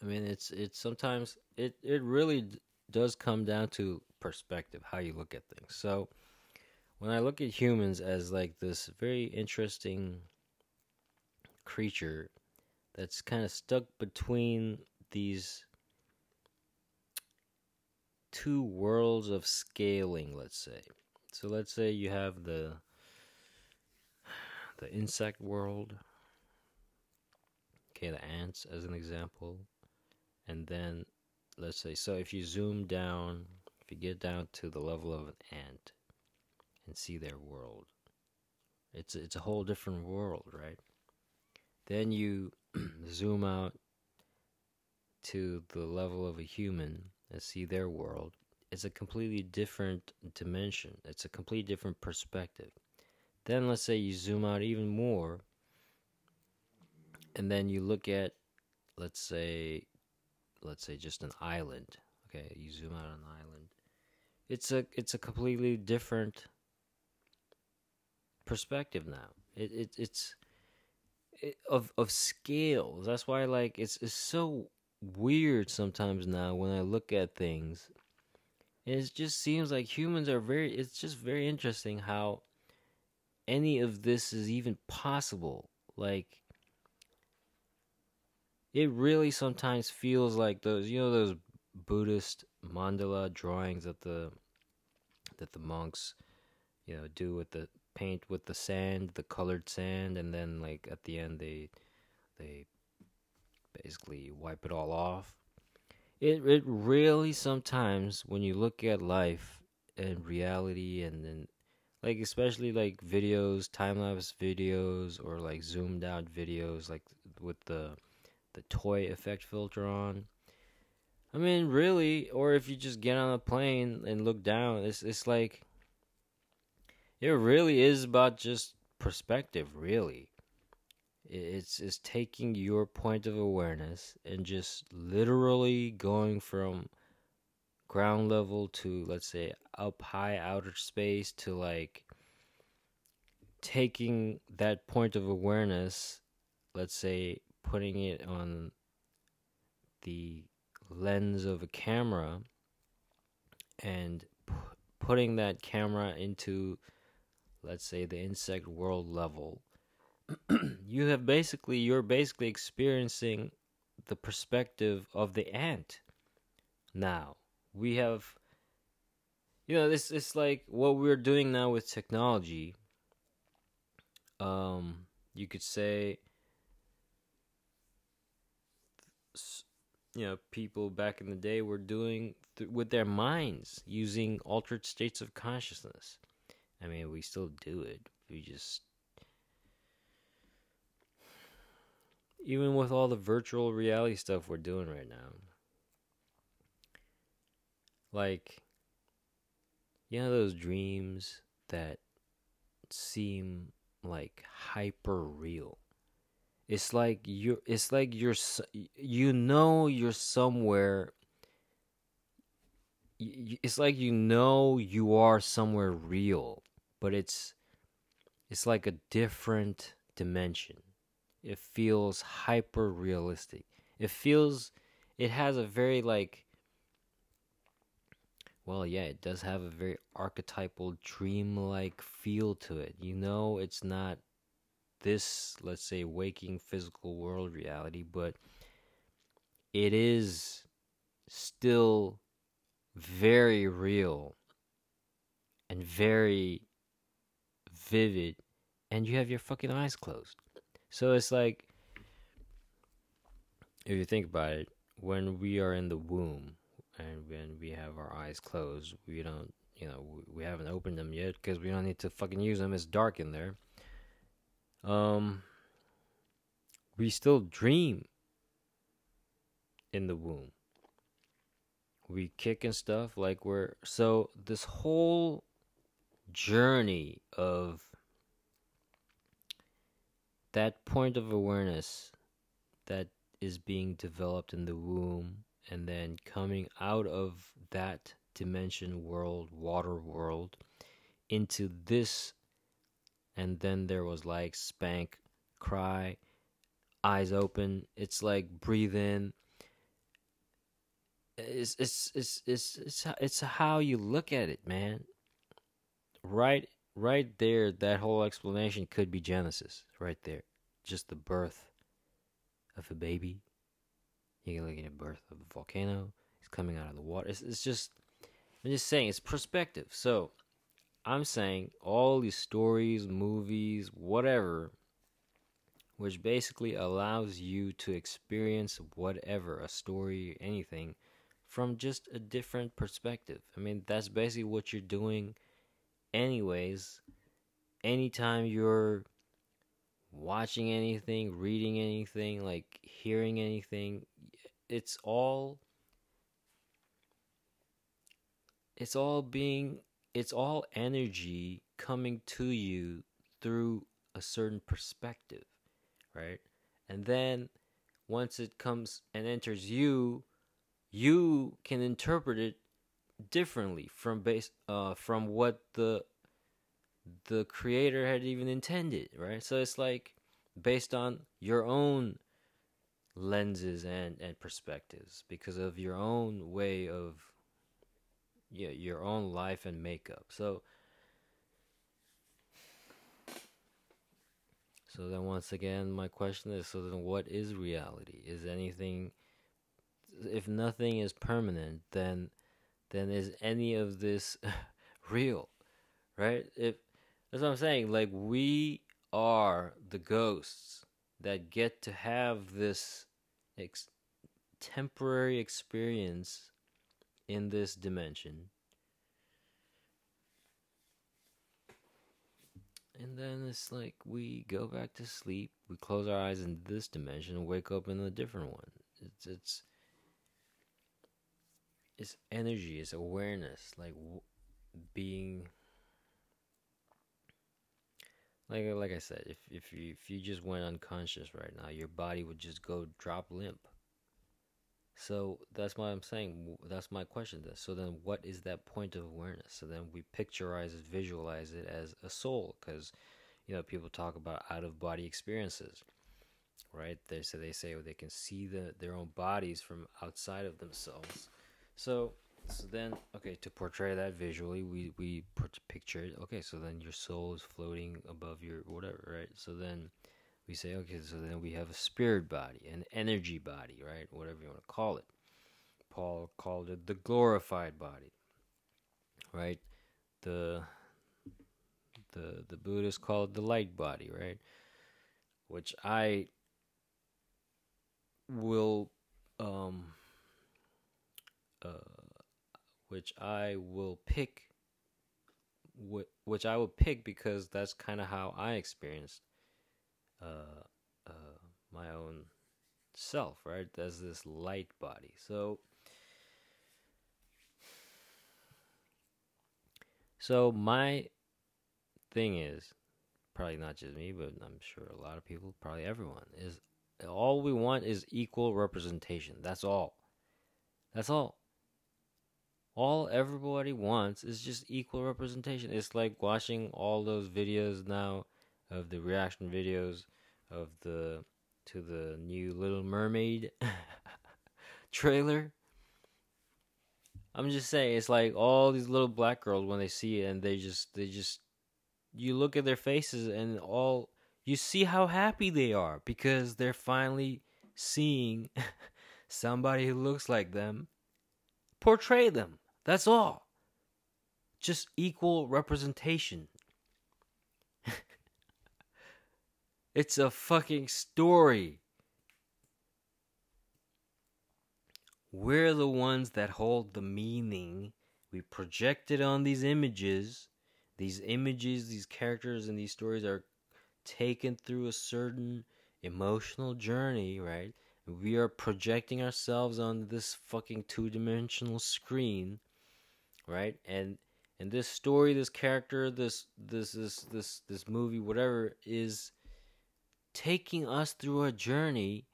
mean, it's it's sometimes it it really d- does come down to perspective, how you look at things. So, when I look at humans as like this very interesting creature that's kind of stuck between these two worlds of scaling, let's say. So let's say you have the the insect world. Okay, the ants as an example. And then let's say so if you zoom down, if you get down to the level of an ant and see their world. It's it's a whole different world, right? Then you zoom out to the level of a human and see their world, it's a completely different dimension. It's a completely different perspective. Then let's say you zoom out even more and then you look at let's say let's say just an island. Okay, you zoom out on an island. It's a it's a completely different perspective now. It, it it's it, of of scales. That's why like it's it's so weird sometimes now when I look at things. it just seems like humans are very it's just very interesting how any of this is even possible like it really sometimes feels like those you know those buddhist mandala drawings that the that the monks you know do with the paint with the sand the colored sand and then like at the end they they basically wipe it all off. It it really sometimes when you look at life and reality and then like especially like videos time lapse videos or like zoomed out videos like with the the toy effect filter on i mean really or if you just get on a plane and look down it's it's like it really is about just perspective really it's it's taking your point of awareness and just literally going from ground level to let's say up high outer space to like taking that point of awareness let's say putting it on the lens of a camera and p- putting that camera into let's say the insect world level you have basically you're basically experiencing the perspective of the ant now. We have you know this is like what we're doing now with technology. Um you could say you know people back in the day were doing th- with their minds using altered states of consciousness. I mean we still do it. We just even with all the virtual reality stuff we're doing right now. Like, you know, those dreams that seem like hyper real. It's like you're, it's like you're, you know, you're somewhere. It's like you know you are somewhere real, but it's, it's like a different dimension it feels hyper realistic. It feels it has a very like well, yeah, it does have a very archetypal dream-like feel to it. You know, it's not this, let's say, waking physical world reality, but it is still very real and very vivid, and you have your fucking eyes closed. So it's like, if you think about it, when we are in the womb and when we have our eyes closed, we don't, you know, we haven't opened them yet because we don't need to fucking use them. It's dark in there. Um, we still dream in the womb. We kick and stuff like we're so this whole journey of that point of awareness that is being developed in the womb and then coming out of that dimension world, water world, into this. And then there was like spank, cry, eyes open. It's like breathe in. It's it's it's it's it's it's how you look at it, man. Right right there, that whole explanation could be Genesis, right there. Just the birth of a baby. You're looking at the birth of a volcano. It's coming out of the water. It's, it's just, I'm just saying, it's perspective. So, I'm saying all these stories, movies, whatever, which basically allows you to experience whatever, a story, anything, from just a different perspective. I mean, that's basically what you're doing anyways, anytime you're watching anything, reading anything, like hearing anything, it's all it's all being it's all energy coming to you through a certain perspective, right? And then once it comes and enters you, you can interpret it differently from base uh from what the the creator had even intended, right? So it's like based on your own lenses and and perspectives because of your own way of yeah, your own life and makeup. So So then once again my question is so then what is reality? Is anything if nothing is permanent then then is any of this real? Right? If that's what I'm saying, like we are the ghosts that get to have this ex- temporary experience in this dimension. And then it's like we go back to sleep, we close our eyes in this dimension and wake up in a different one. It's it's it's energy, it's awareness, like w- being like uh, like I said, if if you if you just went unconscious right now, your body would just go drop limp. So that's why I'm saying that's my question. This. So then, what is that point of awareness? So then we picturize it, visualize it as a soul, because you know people talk about out of body experiences, right? They so they say they can see the their own bodies from outside of themselves. So so then okay to portray that visually, we we picture it. Okay, so then your soul is floating above your whatever, right? So then we say, okay, so then we have a spirit body, an energy body, right? Whatever you want to call it. Paul called it the glorified body, right? The the the Buddhists call it the light body, right? Which I will um which I will pick which I will pick because that's kind of how I experienced uh, uh, my own self, right? As this light body. So, so my thing is probably not just me, but I'm sure a lot of people, probably everyone, is all we want is equal representation. That's all. That's all. All everybody wants is just equal representation. It's like watching all those videos now of the reaction videos of the to the new Little Mermaid trailer. I'm just saying it's like all these little black girls when they see it and they just they just you look at their faces and all you see how happy they are because they're finally seeing somebody who looks like them portray them. That's all. Just equal representation. It's a fucking story. We're the ones that hold the meaning. We project it on these images. These images, these characters, and these stories are taken through a certain emotional journey, right? We are projecting ourselves on this fucking two dimensional screen, right? And and this story, this character, this this this this this movie, whatever is taking us through a journey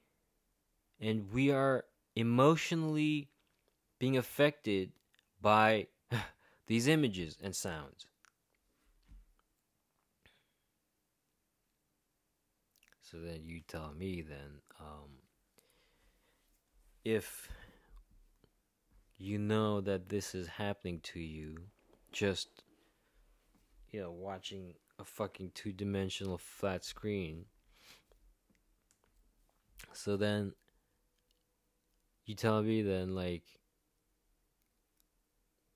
and we are emotionally being affected by these images and sounds. So then you tell me then um, if you know that this is happening to you just you know watching a fucking two-dimensional flat screen. So then you tell me then like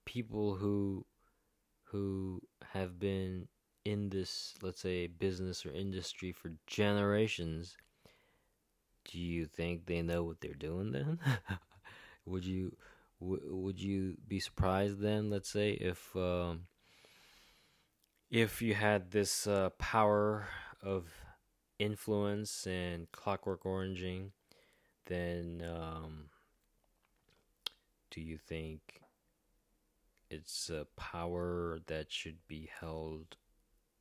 people who who have been in this let's say business or industry for generations do you think they know what they're doing then? Would you w- would you be surprised then let's say if um, if you had this uh, power of influence and clockwork oranging, then um, do you think it's a power that should be held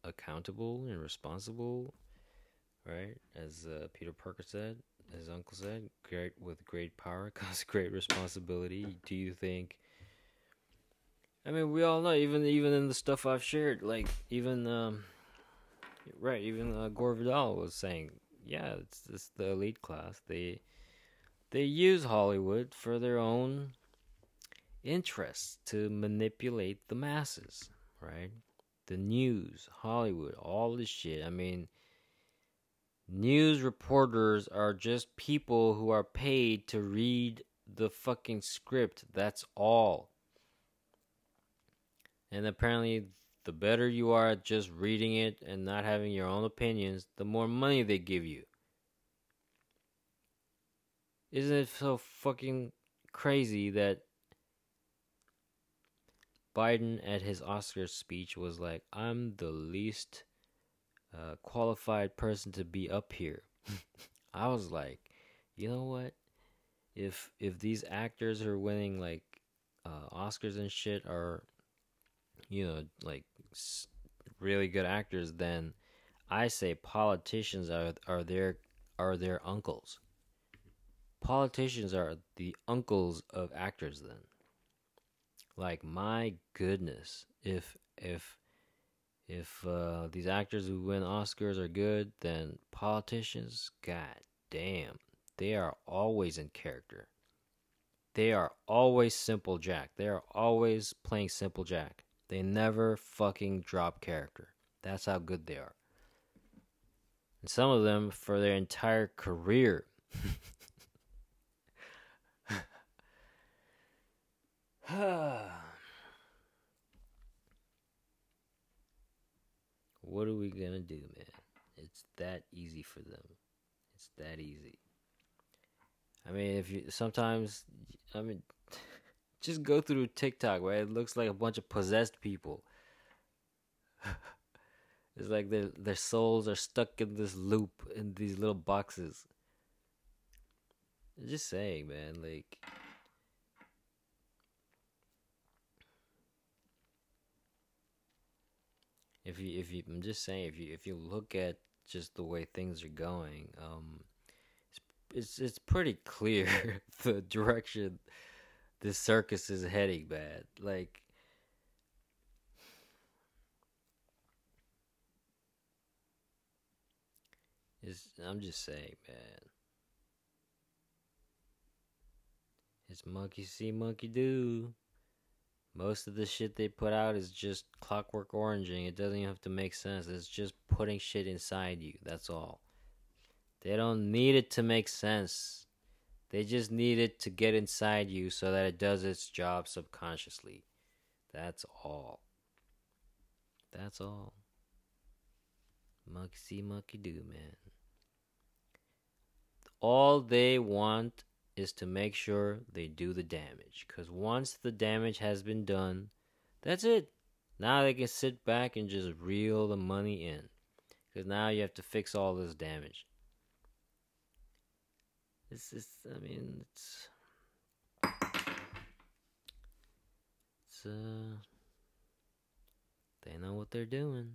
accountable and responsible, right? As uh, Peter Parker said, his uncle said, "Great with great power comes great responsibility." Do you think? I mean, we all know, even even in the stuff I've shared, like even um, right. Even uh, Gore Vidal was saying, yeah, it's just the elite class. They they use Hollywood for their own interests to manipulate the masses, right? The news, Hollywood, all this shit. I mean, news reporters are just people who are paid to read the fucking script. That's all. And apparently, the better you are at just reading it and not having your own opinions, the more money they give you. Isn't it so fucking crazy that Biden at his Oscars speech was like, I'm the least qualified person to be up here. I was like, you know what? If if these actors are winning like uh, Oscars and shit are, you know, like really good actors, then I say politicians are are their are their uncles. Politicians are the uncles of actors then. Like my goodness, if if if uh, these actors who win Oscars are good, then politicians, god damn, they are always in character. They are always simple Jack. They are always playing simple Jack. They never fucking drop character. That's how good they are. And some of them for their entire career. what are we gonna do, man? It's that easy for them. It's that easy. I mean, if you sometimes, I mean, just go through TikTok, right? It looks like a bunch of possessed people. it's like their their souls are stuck in this loop in these little boxes. I'm Just saying, man, like if you if you I'm just saying if you if you look at just the way things are going, um it's it's, it's pretty clear the direction this circus is heading, man. Like it's, I'm just saying, man. It's monkey see, monkey do. Most of the shit they put out is just clockwork oranging. It doesn't even have to make sense. It's just putting shit inside you. That's all. They don't need it to make sense. They just need it to get inside you so that it does its job subconsciously. That's all. That's all. Monkey see, monkey do, man. All they want is to make sure they do the damage. Because once the damage has been done, that's it. Now they can sit back and just reel the money in. Because now you have to fix all this damage. This is, I mean, it's. It's, uh. They know what they're doing.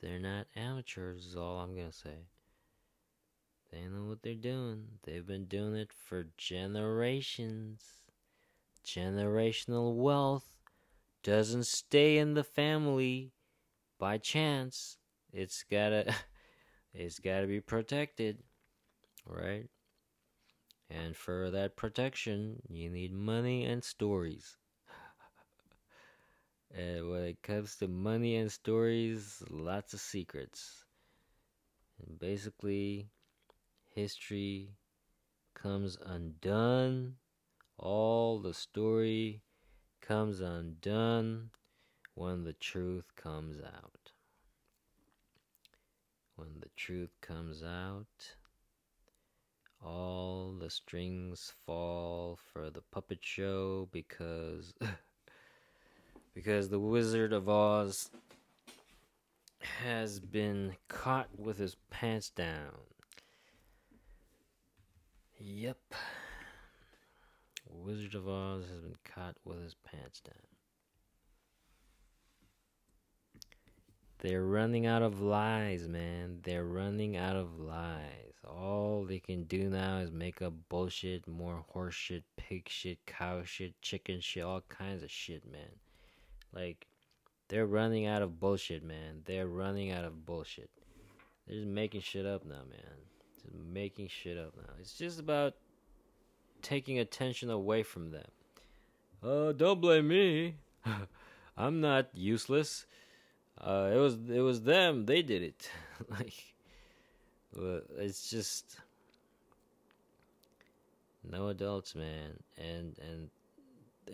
They're not amateurs, is all I'm gonna say. They know what they're doing. They've been doing it for generations. Generational wealth doesn't stay in the family by chance. It's gotta it's gotta be protected. Right? And for that protection, you need money and stories. and when it comes to money and stories, lots of secrets. And basically, history comes undone. All the story comes undone when the truth comes out. When the truth comes out, all the strings fall for the puppet show because because the Wizard of Oz has been caught with his pants down. Yep. Wizard of Oz has been caught with his pants down. They're running out of lies, man. They're running out of lies. All they can do now is make up bullshit, more horse shit, pig shit, cow shit, chicken shit, all kinds of shit, man. Like, they're running out of bullshit, man. They're running out of bullshit. They're just making shit up now, man making shit up now. It's just about taking attention away from them. Uh, don't blame me. I'm not useless. Uh, it was it was them. They did it. like, it's just no adults, man. And and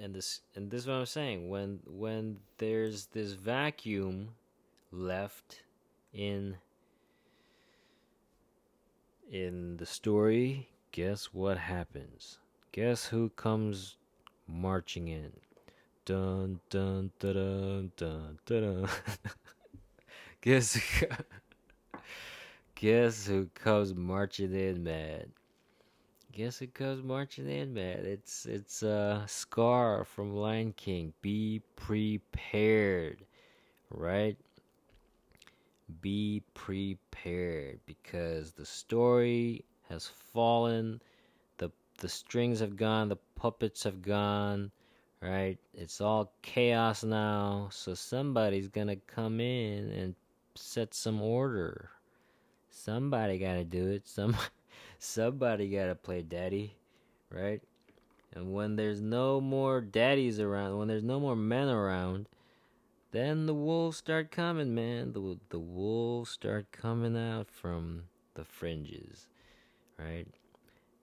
and this and this is what I'm saying. When when there's this vacuum left in in the story, guess what happens? Guess who comes marching in? Dun dun dun dun dun dun. dun. guess guess who comes marching in, man? Guess who comes marching in, man? It's it's uh Scar from Lion King. Be prepared, right? Be prepared because the story has fallen. the The strings have gone. The puppets have gone. Right? It's all chaos now. So somebody's gonna come in and set some order. Somebody gotta do it. Some somebody gotta play daddy, right? And when there's no more daddies around, when there's no more men around, then the wolves start coming, man. The the wolves start coming out from the fringes, right?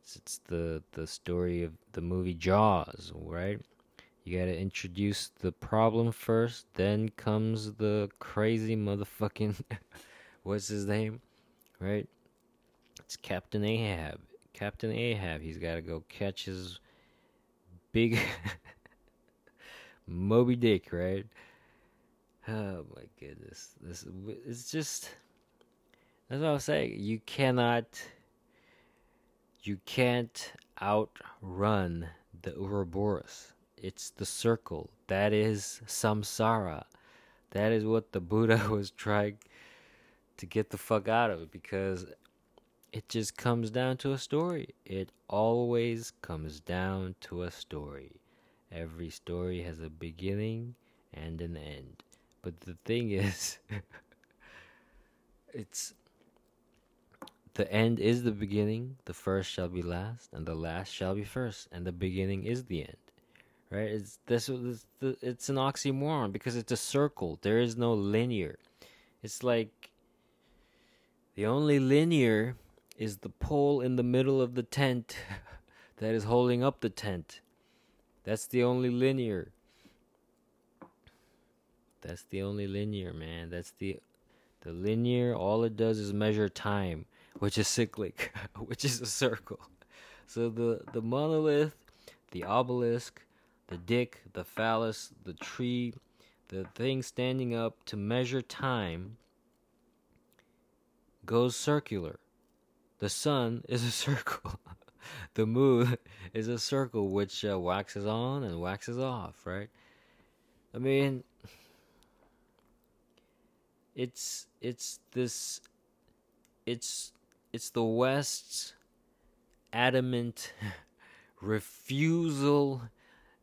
It's, it's the the story of the movie Jaws, right? You gotta introduce the problem first, then comes the crazy motherfucking what's his name, right? It's Captain Ahab. Captain Ahab. He's got to go catch his big Moby Dick, right? Oh my goodness. This it's just that's what I was saying. You cannot you can't outrun the Ouroboros. It's the circle. That is samsara. That is what the Buddha was trying to get the fuck out of because it just comes down to a story. It always comes down to a story. Every story has a beginning and an end. But the thing is, it's the end is the beginning, the first shall be last, and the last shall be first, and the beginning is the end. Right? It's this, it's an oxymoron because it's a circle. There is no linear. It's like the only linear is the pole in the middle of the tent that is holding up the tent. That's the only linear. That's the only linear, man. That's the the linear all it does is measure time, which is cyclic, which is a circle. So the the monolith, the obelisk, the dick, the phallus, the tree, the thing standing up to measure time goes circular. The sun is a circle. the moon is a circle which uh, waxes on and waxes off, right? I mean, it's it's this it's it's the West's adamant refusal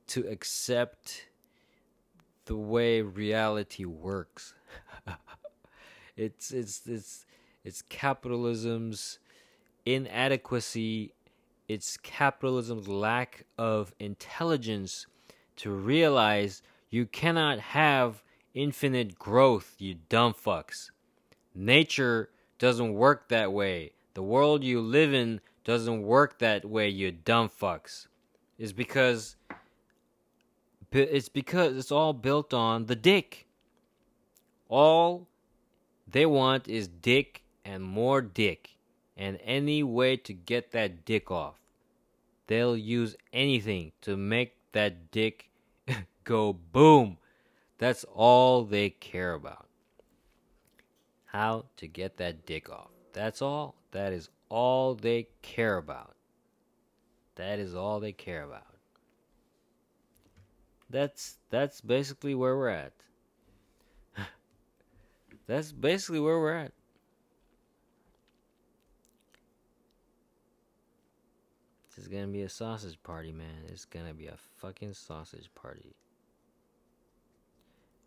to accept the way reality works. it's it's it's it's capitalism's inadequacy, it's capitalism's lack of intelligence to realize you cannot have infinite growth, you dumb fucks. Nature doesn't work that way. The world you live in doesn't work that way, you dumb fucks. It's because it's because it's all built on the dick. All they want is dick and more dick and any way to get that dick off. They'll use anything to make that dick go boom. That's all they care about. How to get that dick off. That's all. That is all they care about. That is all they care about. That's that's basically where we're at. that's basically where we're at. This is gonna be a sausage party, man. It's gonna be a fucking sausage party.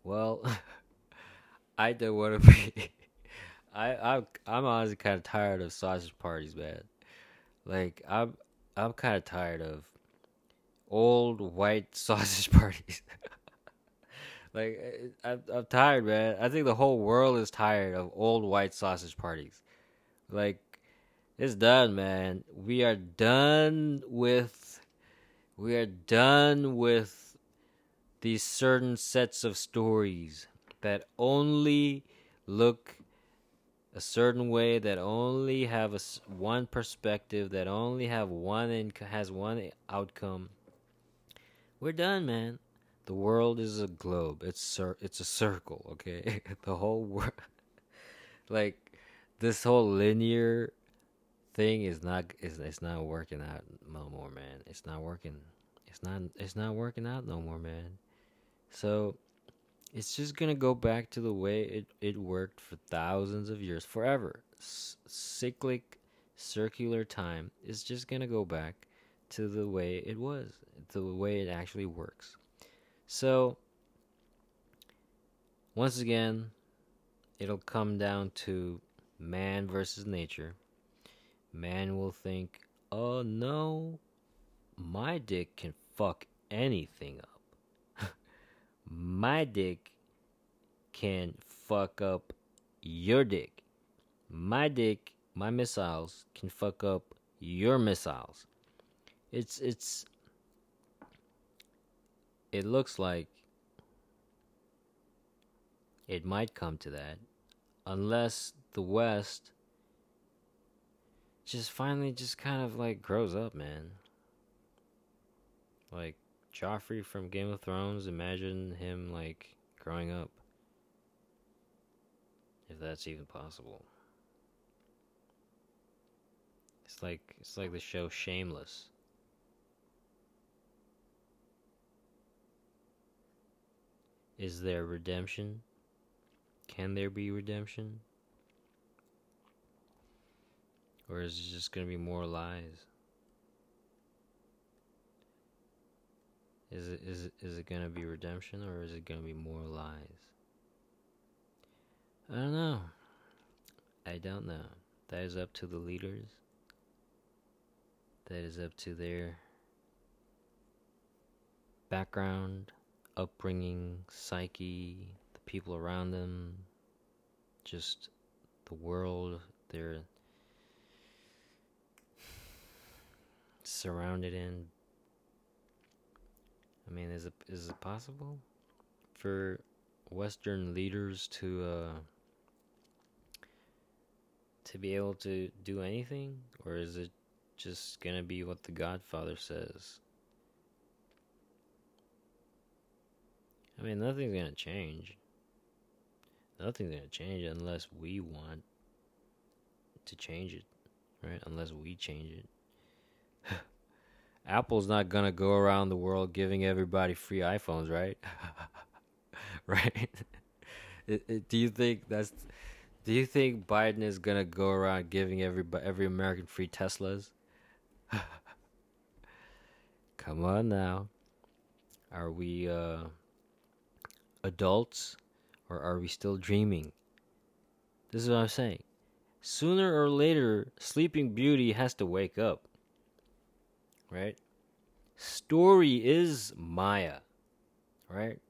Well, I don't want to be. I I'm I'm honestly kind of tired of sausage parties, man. Like I'm I'm kind of tired of old white sausage parties. like I'm I'm tired, man. I think the whole world is tired of old white sausage parties. Like it's done, man. We are done with. We are done with these certain sets of stories that only look a certain way that only have a one perspective that only have one in, has one outcome. We're done man. The world is a globe. It's cir- it's a circle okay? The whole world like this whole linear thing is not is it's not working out no more man. It's not working it's not it's not working out no more man so it's just gonna go back to the way it, it worked for thousands of years, forever. S- cyclic, circular time is just gonna go back to the way it was, the way it actually works. So, once again, it'll come down to man versus nature. Man will think, oh no, my dick can fuck anything up my dick can fuck up your dick. My dick, my missiles can fuck up your missiles. It's it's it looks like it might come to that unless the west just finally just kind of like grows up, man. Like Joffrey from Game of Thrones, imagine him like growing up. If that's even possible. It's like it's like the show Shameless. Is there redemption? Can there be redemption? Or is it just going to be more lies? Is it is it, is it gonna be redemption or is it gonna be more lies? I don't know. I don't know. That is up to the leaders. That is up to their background, upbringing, psyche, the people around them, just the world they're surrounded in I mean, is it is it possible for Western leaders to uh, to be able to do anything, or is it just gonna be what the Godfather says? I mean, nothing's gonna change. Nothing's gonna change unless we want to change it, right? Unless we change it. Apple's not gonna go around the world giving everybody free iPhones, right? right? Do you think that's? Do you think Biden is gonna go around giving every every American free Teslas? Come on now. Are we uh, adults, or are we still dreaming? This is what I'm saying. Sooner or later, Sleeping Beauty has to wake up right? Story is Maya, right?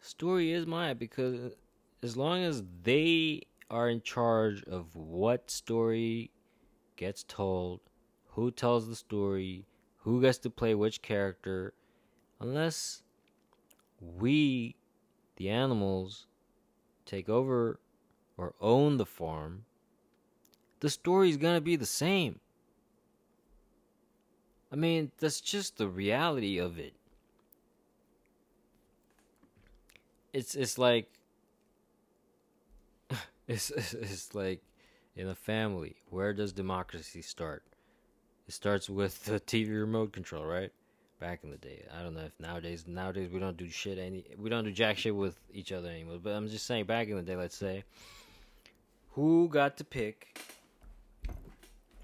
Story is Maya because as long as they are in charge of what story gets told, who tells the story, who gets to play which character, unless we, the animals, take over or own the farm, the story is going to be the same. I mean, that's just the reality of it. It's it's like it's it's like in a family. Where does democracy start? It starts with the TV remote control, right? Back in the day, I don't know if nowadays nowadays we don't do shit any we don't do jack shit with each other anymore. But I'm just saying, back in the day, let's say, who got to pick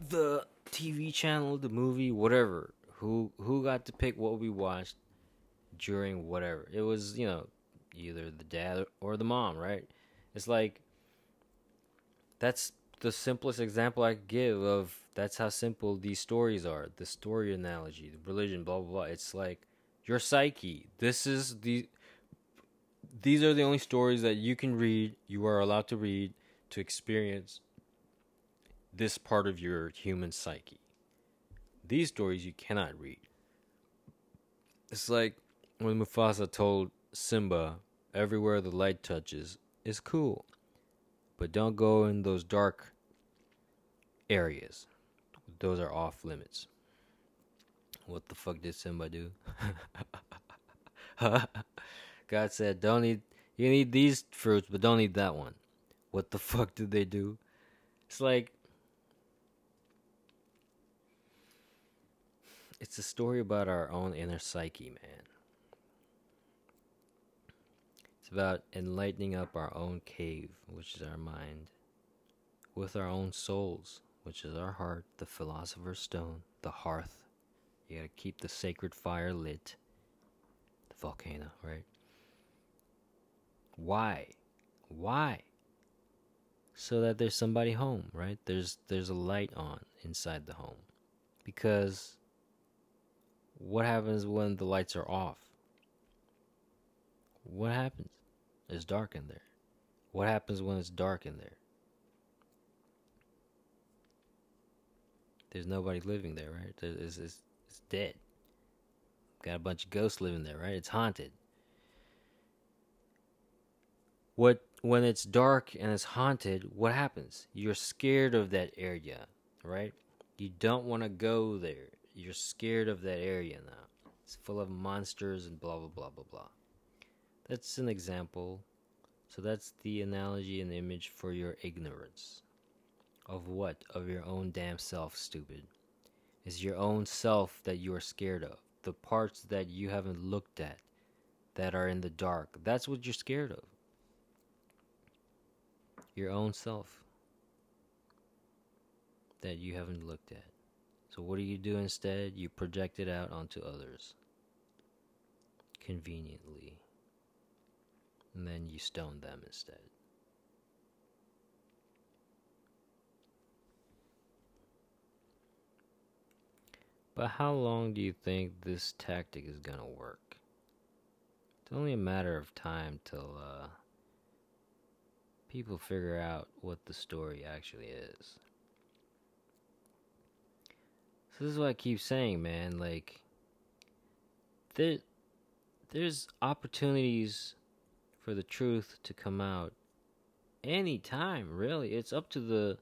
the TV channel, the movie, whatever. Who who got to pick what we watched during whatever. It was, you know, either the dad or the mom, right? It's like that's the simplest example I could give of that's how simple these stories are. The story analogy, the religion, blah blah blah. It's like your psyche. This is the these are the only stories that you can read, you are allowed to read to experience this part of your human psyche. These stories you cannot read. It's like when Mufasa told Simba, everywhere the light touches is cool. But don't go in those dark areas. Those are off limits. What the fuck did Simba do? God said, "Don't eat. You eat these fruits, but don't eat that one." What the fuck did they do? It's like it's a story about our own inner psyche, man. It's about enlightening up our own cave, which is our mind, with our own souls, which is our heart, the philosopher's stone, the hearth. You gotta keep the sacred fire lit. The volcano, right? Why? Why? So that there's somebody home, right? There's there's a light on inside the home. Because what happens when the lights are off? What happens? It's dark in there. What happens when it's dark in there? There's nobody living there, right? It's, it's, it's dead. Got a bunch of ghosts living there, right? It's haunted what when it's dark and it's haunted, what happens? You're scared of that area, right? You don't want to go there. You're scared of that area now. It's full of monsters and blah blah blah blah blah. That's an example. So that's the analogy and image for your ignorance. Of what? Of your own damn self, stupid. Is your own self that you are scared of. The parts that you haven't looked at that are in the dark. That's what you're scared of your own self that you haven't looked at. So, what do you do instead? You project it out onto others conveniently, and then you stone them instead. But how long do you think this tactic is gonna work? It's only a matter of time till uh, people figure out what the story actually is. This is what I keep saying, man. Like, there, there's opportunities for the truth to come out anytime. Really, it's up to the.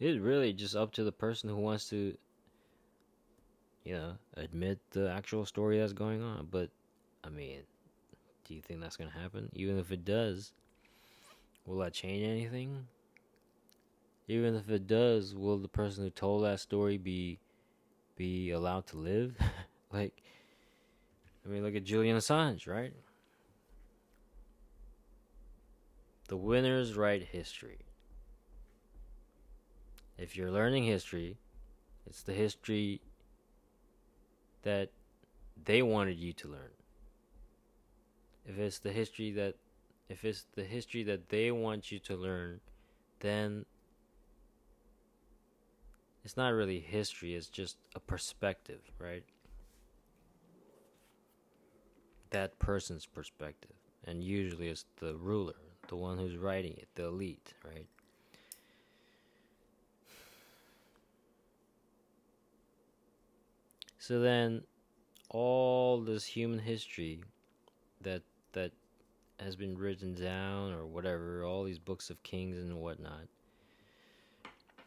It's really just up to the person who wants to. You know, admit the actual story that's going on. But, I mean, do you think that's gonna happen? Even if it does, Will that change anything? Even if it does, will the person who told that story be be allowed to live? like I mean look at Julian Assange, right? The winners write history. If you're learning history, it's the history that they wanted you to learn. If it's the history that if it's the history that they want you to learn, then it's not really history, it's just a perspective, right? That person's perspective. And usually it's the ruler, the one who's writing it, the elite, right? So then all this human history that that has been written down or whatever, all these books of kings and whatnot.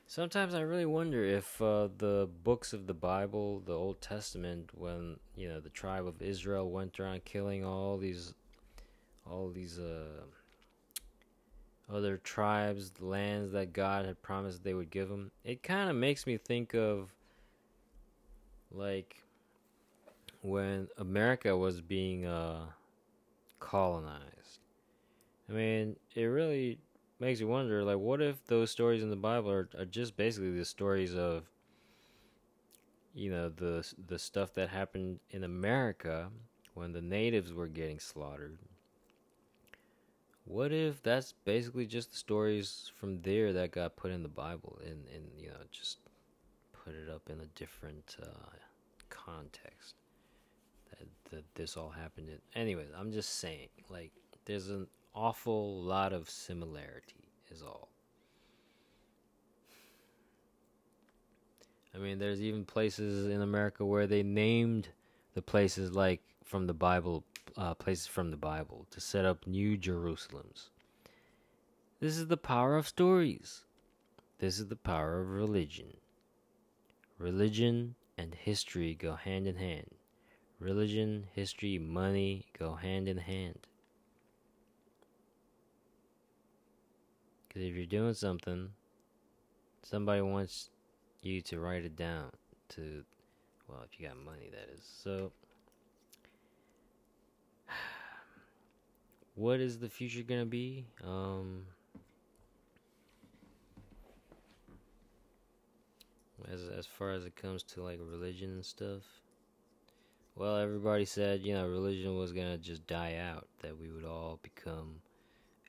Sometimes I really wonder if uh, the books of the Bible, the Old Testament, when you know the tribe of Israel went around killing all these, all these uh, other tribes, lands that God had promised they would give them, it kind of makes me think of like when America was being uh, colonized. I mean, it really makes you wonder like what if those stories in the bible are, are just basically the stories of you know the the stuff that happened in america when the natives were getting slaughtered what if that's basically just the stories from there that got put in the Bible and, and you know, just put it up in a different uh, context? That, that this all happened in. Anyways, I'm just saying, like, there's an awful lot of similarity, is all. I mean, there's even places in America where they named the places like from the Bible, uh, places from the Bible, to set up new Jerusalems. This is the power of stories. This is the power of religion. Religion and history go hand in hand. Religion, history, money go hand in hand. Because if you're doing something, somebody wants you to write it down to well if you got money that is. So what is the future gonna be? Um as as far as it comes to like religion and stuff well everybody said you know religion was gonna just die out that we would all become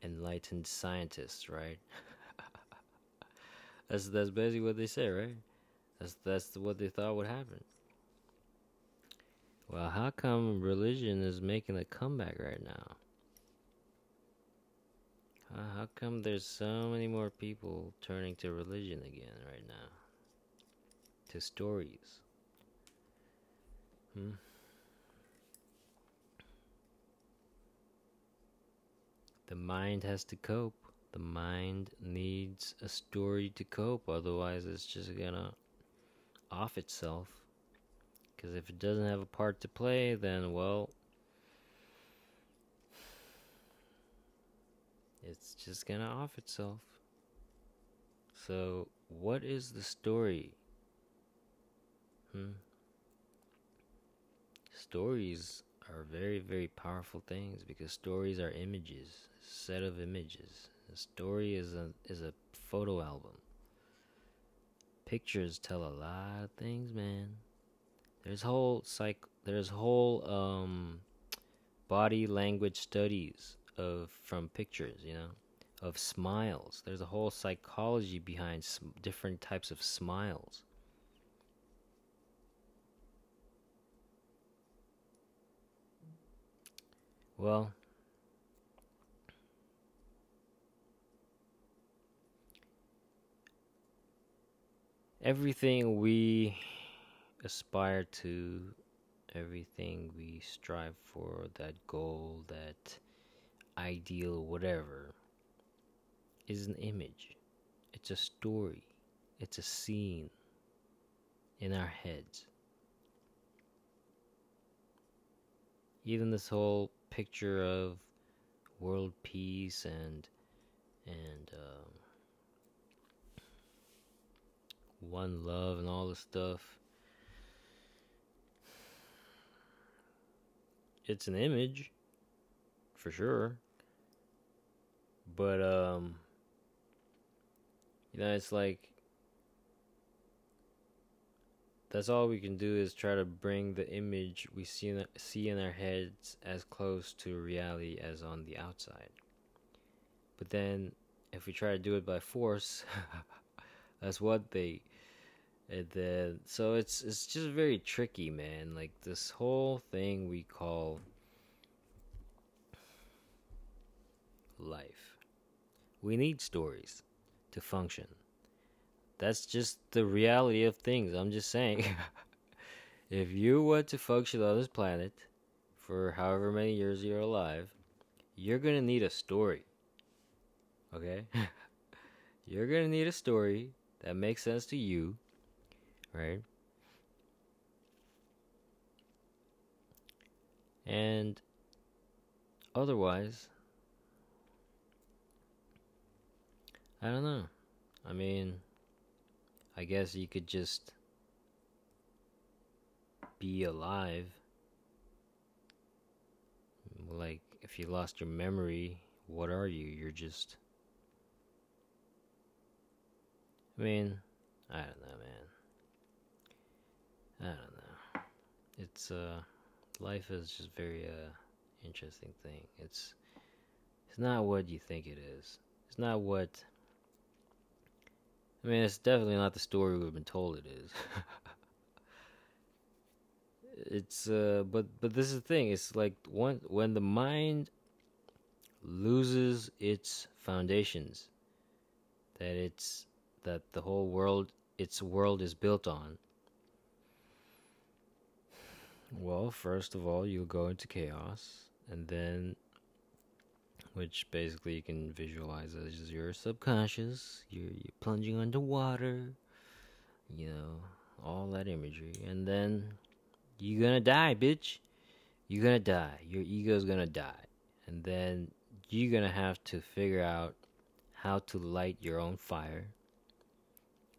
enlightened scientists right That's that's basically what they say, right? That's that's what they thought would happen. Well, how come religion is making a comeback right now? How, how come there's so many more people turning to religion again right now? To stories. Hmm. The mind has to cope. The mind needs a story to cope, otherwise, it's just gonna off itself. Because if it doesn't have a part to play, then, well, it's just gonna off itself. So, what is the story? Hmm. Stories are very, very powerful things because stories are images, set of images. A story is a is a photo album. Pictures tell a lot of things, man. There's whole psych there's whole um body language studies of from pictures, you know, of smiles. There's a whole psychology behind different types of smiles. Well, everything we aspire to, everything we strive for, that goal, that ideal, whatever, is an image. It's a story. It's a scene in our heads. Even this whole picture of world peace and and um, one love and all this stuff. It's an image, for sure. But um you know, it's like that's all we can do is try to bring the image we see in, see in our heads as close to reality as on the outside. But then if we try to do it by force, that's what they and then so it's it's just very tricky, man. Like this whole thing we call life. We need stories to function. That's just the reality of things. I'm just saying. if you want to function on this planet for however many years you're alive, you're going to need a story. Okay? you're going to need a story that makes sense to you right? And otherwise, I don't know. I mean, I guess you could just be alive. Like, if you lost your memory, what are you? You're just. I mean, I don't know, man. I don't know. It's uh, life is just very uh interesting thing. It's It's not what you think it is. It's not what. I mean, it's definitely not the story we've been told it is. it's uh, but but this is the thing. It's like one when the mind loses its foundations, that it's that the whole world, its world is built on. Well, first of all, you'll go into chaos, and then which basically you can visualize as your subconscious. You're, you're plunging underwater, you know, all that imagery, and then you're gonna die, bitch. You're gonna die. Your ego's gonna die, and then you're gonna have to figure out how to light your own fire.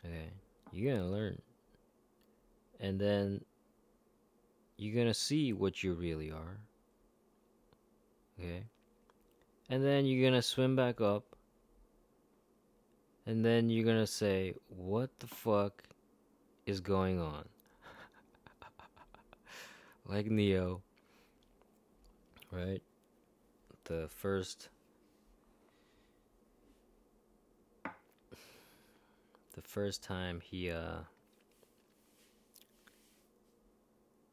Okay, you're gonna learn, and then you're gonna see what you really are. Okay and then you're gonna swim back up. And then you're gonna say, What the fuck is going on? like Neo, right? The first. The first time he, uh.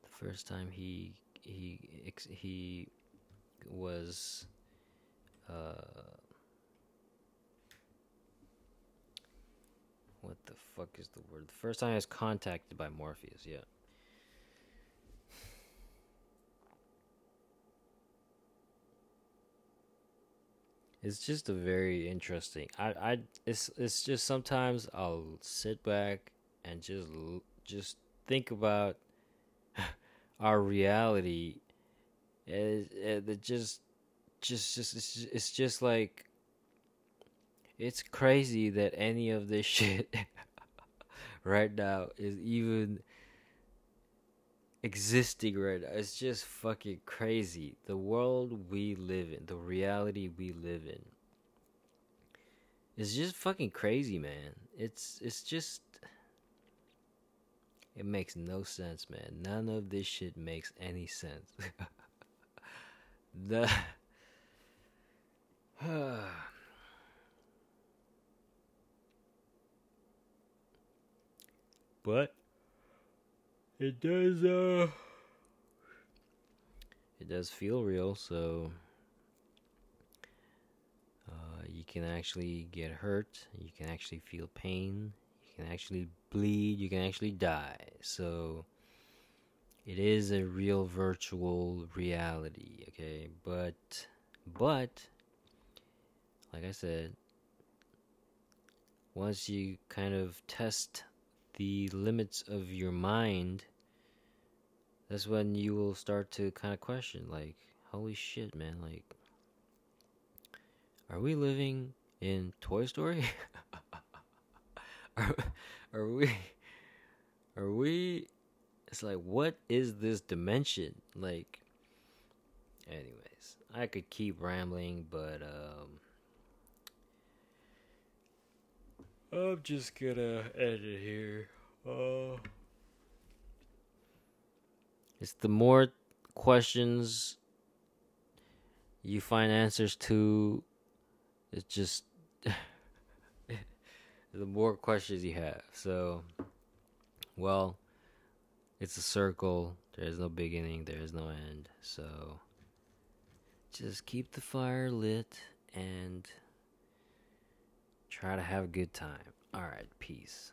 The first time he. He. He was uh, what the fuck is the word? The first time I was contacted by Morpheus, yeah. It's just a very interesting. I I it's it's just sometimes I'll sit back and just just think about our reality. It, it, it just just just it's just, it's just like it's crazy that any of this shit right now is even existing right now. It's just fucking crazy. The world we live in, the reality we live in. It's just fucking crazy, man. It's it's just it makes no sense, man. None of this shit makes any sense. the but it does uh it does feel real so uh, you can actually get hurt you can actually feel pain you can actually bleed you can actually die so it is a real virtual reality okay but but like I said, once you kind of test the limits of your mind, that's when you will start to kind of question, like, holy shit, man, like, are we living in Toy Story? are, are we, are we, it's like, what is this dimension? Like, anyways, I could keep rambling, but, um, I'm just gonna end it here. Uh, it's the more questions you find answers to, it's just the more questions you have. So, well, it's a circle. There is no beginning, there is no end. So, just keep the fire lit and Try to have a good time. All right, peace.